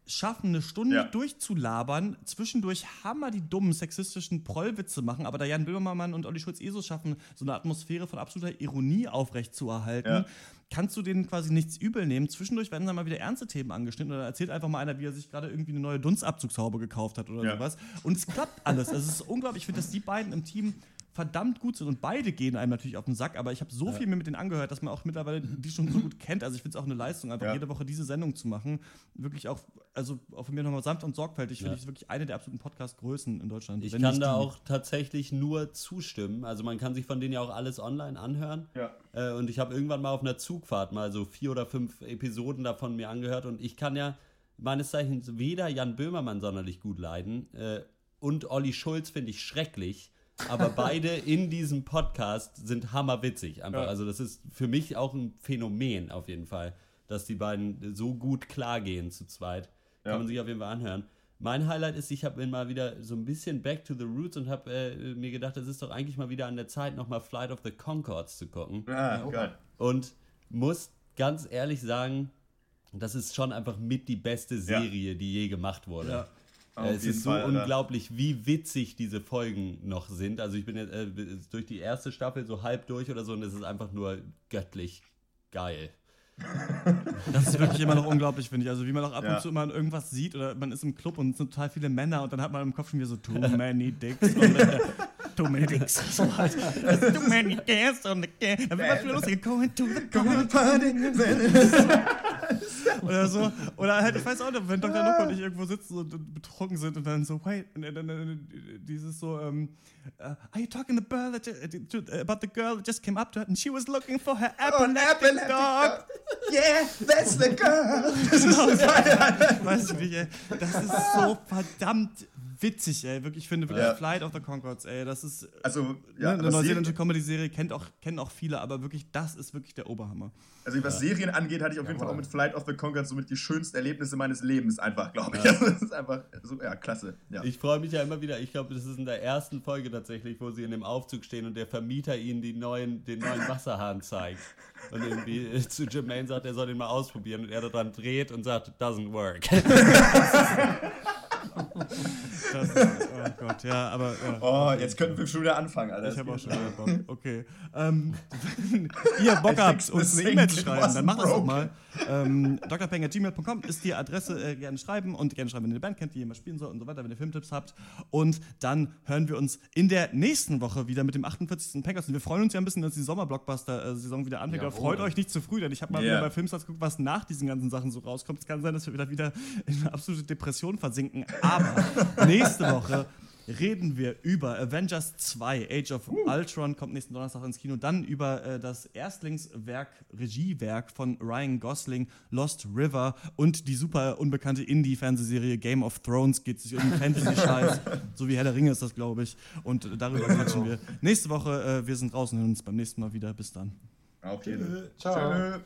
schaffen, eine Stunde Ja. durchzulabern, zwischendurch hammer die dummen sexistischen Prollwitze machen, aber da Jan Böhmermann und Olli Schulz eh so schaffen, so eine Atmosphäre von absoluter Ironie aufrechtzuerhalten, Ja. kannst du denen quasi nichts übel nehmen. Zwischendurch werden dann mal wieder ernste Themen angeschnitten oder erzählt einfach mal einer, wie er sich gerade irgendwie eine neue Dunstabzugshaube gekauft hat oder Ja. sowas. Und es klappt alles. Also es ist unglaublich. Ich finde, dass die beiden im Team verdammt gut sind und beide gehen einem natürlich auf den Sack, aber ich habe so Ja. viel mir mit denen angehört, dass man auch mittlerweile die schon so gut kennt. Also ich finde es auch eine Leistung, einfach Ja. jede Woche diese Sendung zu machen. Wirklich auch, also auch von mir nochmal sanft und sorgfältig, finde Ja. ich es wirklich eine der absoluten Podcast-Größen in Deutschland. Ich kann da auch tatsächlich nur zustimmen. Also man kann sich von denen ja auch alles online anhören. Ja. Äh, und ich habe irgendwann mal auf einer Zugfahrt mal so vier oder fünf Episoden davon mir angehört. Und ich kann ja meines Zeichens weder Jan Böhmermann sonderlich gut leiden äh, und Olli Schulz finde ich schrecklich. Aber beide in diesem Podcast sind hammerwitzig. Einfach. Ja. Also das ist für mich auch ein Phänomen auf jeden Fall, dass die beiden so gut klargehen zu zweit. Ja. Kann man sich auf jeden Fall anhören. Mein Highlight ist, ich habe mal wieder so ein bisschen back to the roots und habe äh, mir gedacht, es ist doch eigentlich mal wieder an der Zeit, nochmal Flight of the Concords zu gucken. Ah, geil. Und muss ganz ehrlich sagen, das ist schon einfach mit die beste Serie, die je gemacht wurde. Ja. Auf Äh, es ist so Fall, unglaublich, wie witzig diese Folgen noch sind. Also ich bin jetzt äh, durch die erste Staffel so halb durch oder so und es ist einfach nur göttlich geil. Das ist wirklich immer noch unglaublich, finde ich. Also wie man auch ab Ja. und zu immer irgendwas sieht oder man ist im Club und es sind total viele Männer und dann hat man im Kopf schon wieder so too many dicks und äh, too many dicks. So halt, äh, too many gas on the gas. Dann wird man viel lustiger. Going to the party. Oder so. Oder halt, ich weiß auch nicht, wenn Dr. Luke und ich irgendwo sitzen und, betrunken sind und dann so, wait, und dann, dieses so, ähm, uh, are you talking to, about the girl that just came up to her and she was looking for her epileptic dog? Yeah, that's the girl. Genau, Weiß ich nicht, ey. Das ist so verdammt witzig, ey. Wirklich, ich finde wirklich Ja. Flight of the Concords, ey. Das ist Also, ja, ne, eine neuseeländische Comedy-Serie, kennt auch, kennen auch viele, aber wirklich, das ist wirklich der Oberhammer. Also was Ja. Serien angeht, hatte ich auf jeden Fall auch mit Flight of the Conchords somit die schönsten Erlebnisse meines Lebens einfach, glaube ich. Also, das ist einfach so, ja, klasse. Ja. Ich freue mich ja immer wieder, ich glaube, das ist in der ersten Folge tatsächlich, wo sie in dem Aufzug stehen und der Vermieter ihnen die neuen, den neuen Wasserhahn zeigt. Und irgendwie äh, zu Jermaine sagt, er soll den mal ausprobieren und er daran dreht und sagt, doesn't work. Das ist, oh Gott, ja, aber. Ja. Oh, jetzt könnten wir schon wieder anfangen, Alter. Ich habe auch schon wieder Bock. Okay. Ähm, wenn ihr Bock habt, uns eine E-Mail zu schreiben, dann macht das doch wasn't mal. Ähm, drpeng.gmail.com ist die Adresse, äh, gerne schreiben und gerne schreiben, wenn ihr eine Band kennt, die mal spielen soll und so weiter, wenn ihr Filmtipps habt. Und dann hören wir uns in der nächsten Woche wieder mit dem 48. Packers. Und wir freuen uns ja ein bisschen, dass die Sommerblockbuster-Saison wieder anfängt. Aber Jawohl. freut euch nicht zu früh, denn ich habe mal Ja. wieder bei Filmstars geguckt, was nach diesen ganzen Sachen so rauskommt. Es kann sein, dass wir wieder, wieder in eine absolute Depression versinken. Aber nächste Woche reden wir über Avengers 2, Age of Ultron, kommt nächsten Donnerstag ins Kino. Dann über äh, das Erstlingswerk, Regiewerk von Ryan Gosling, Lost River und die super unbekannte Indie-Fernsehserie Game of Thrones. Geht sich um Fantasy-Scheiß, so wie Herr der Ringe ist das, glaube ich. Und äh, darüber quatschen wir nächste Woche. Äh, wir sind draußen und hören uns beim nächsten Mal wieder. Bis dann. Auf jeden Fall. Ciao. Tschö.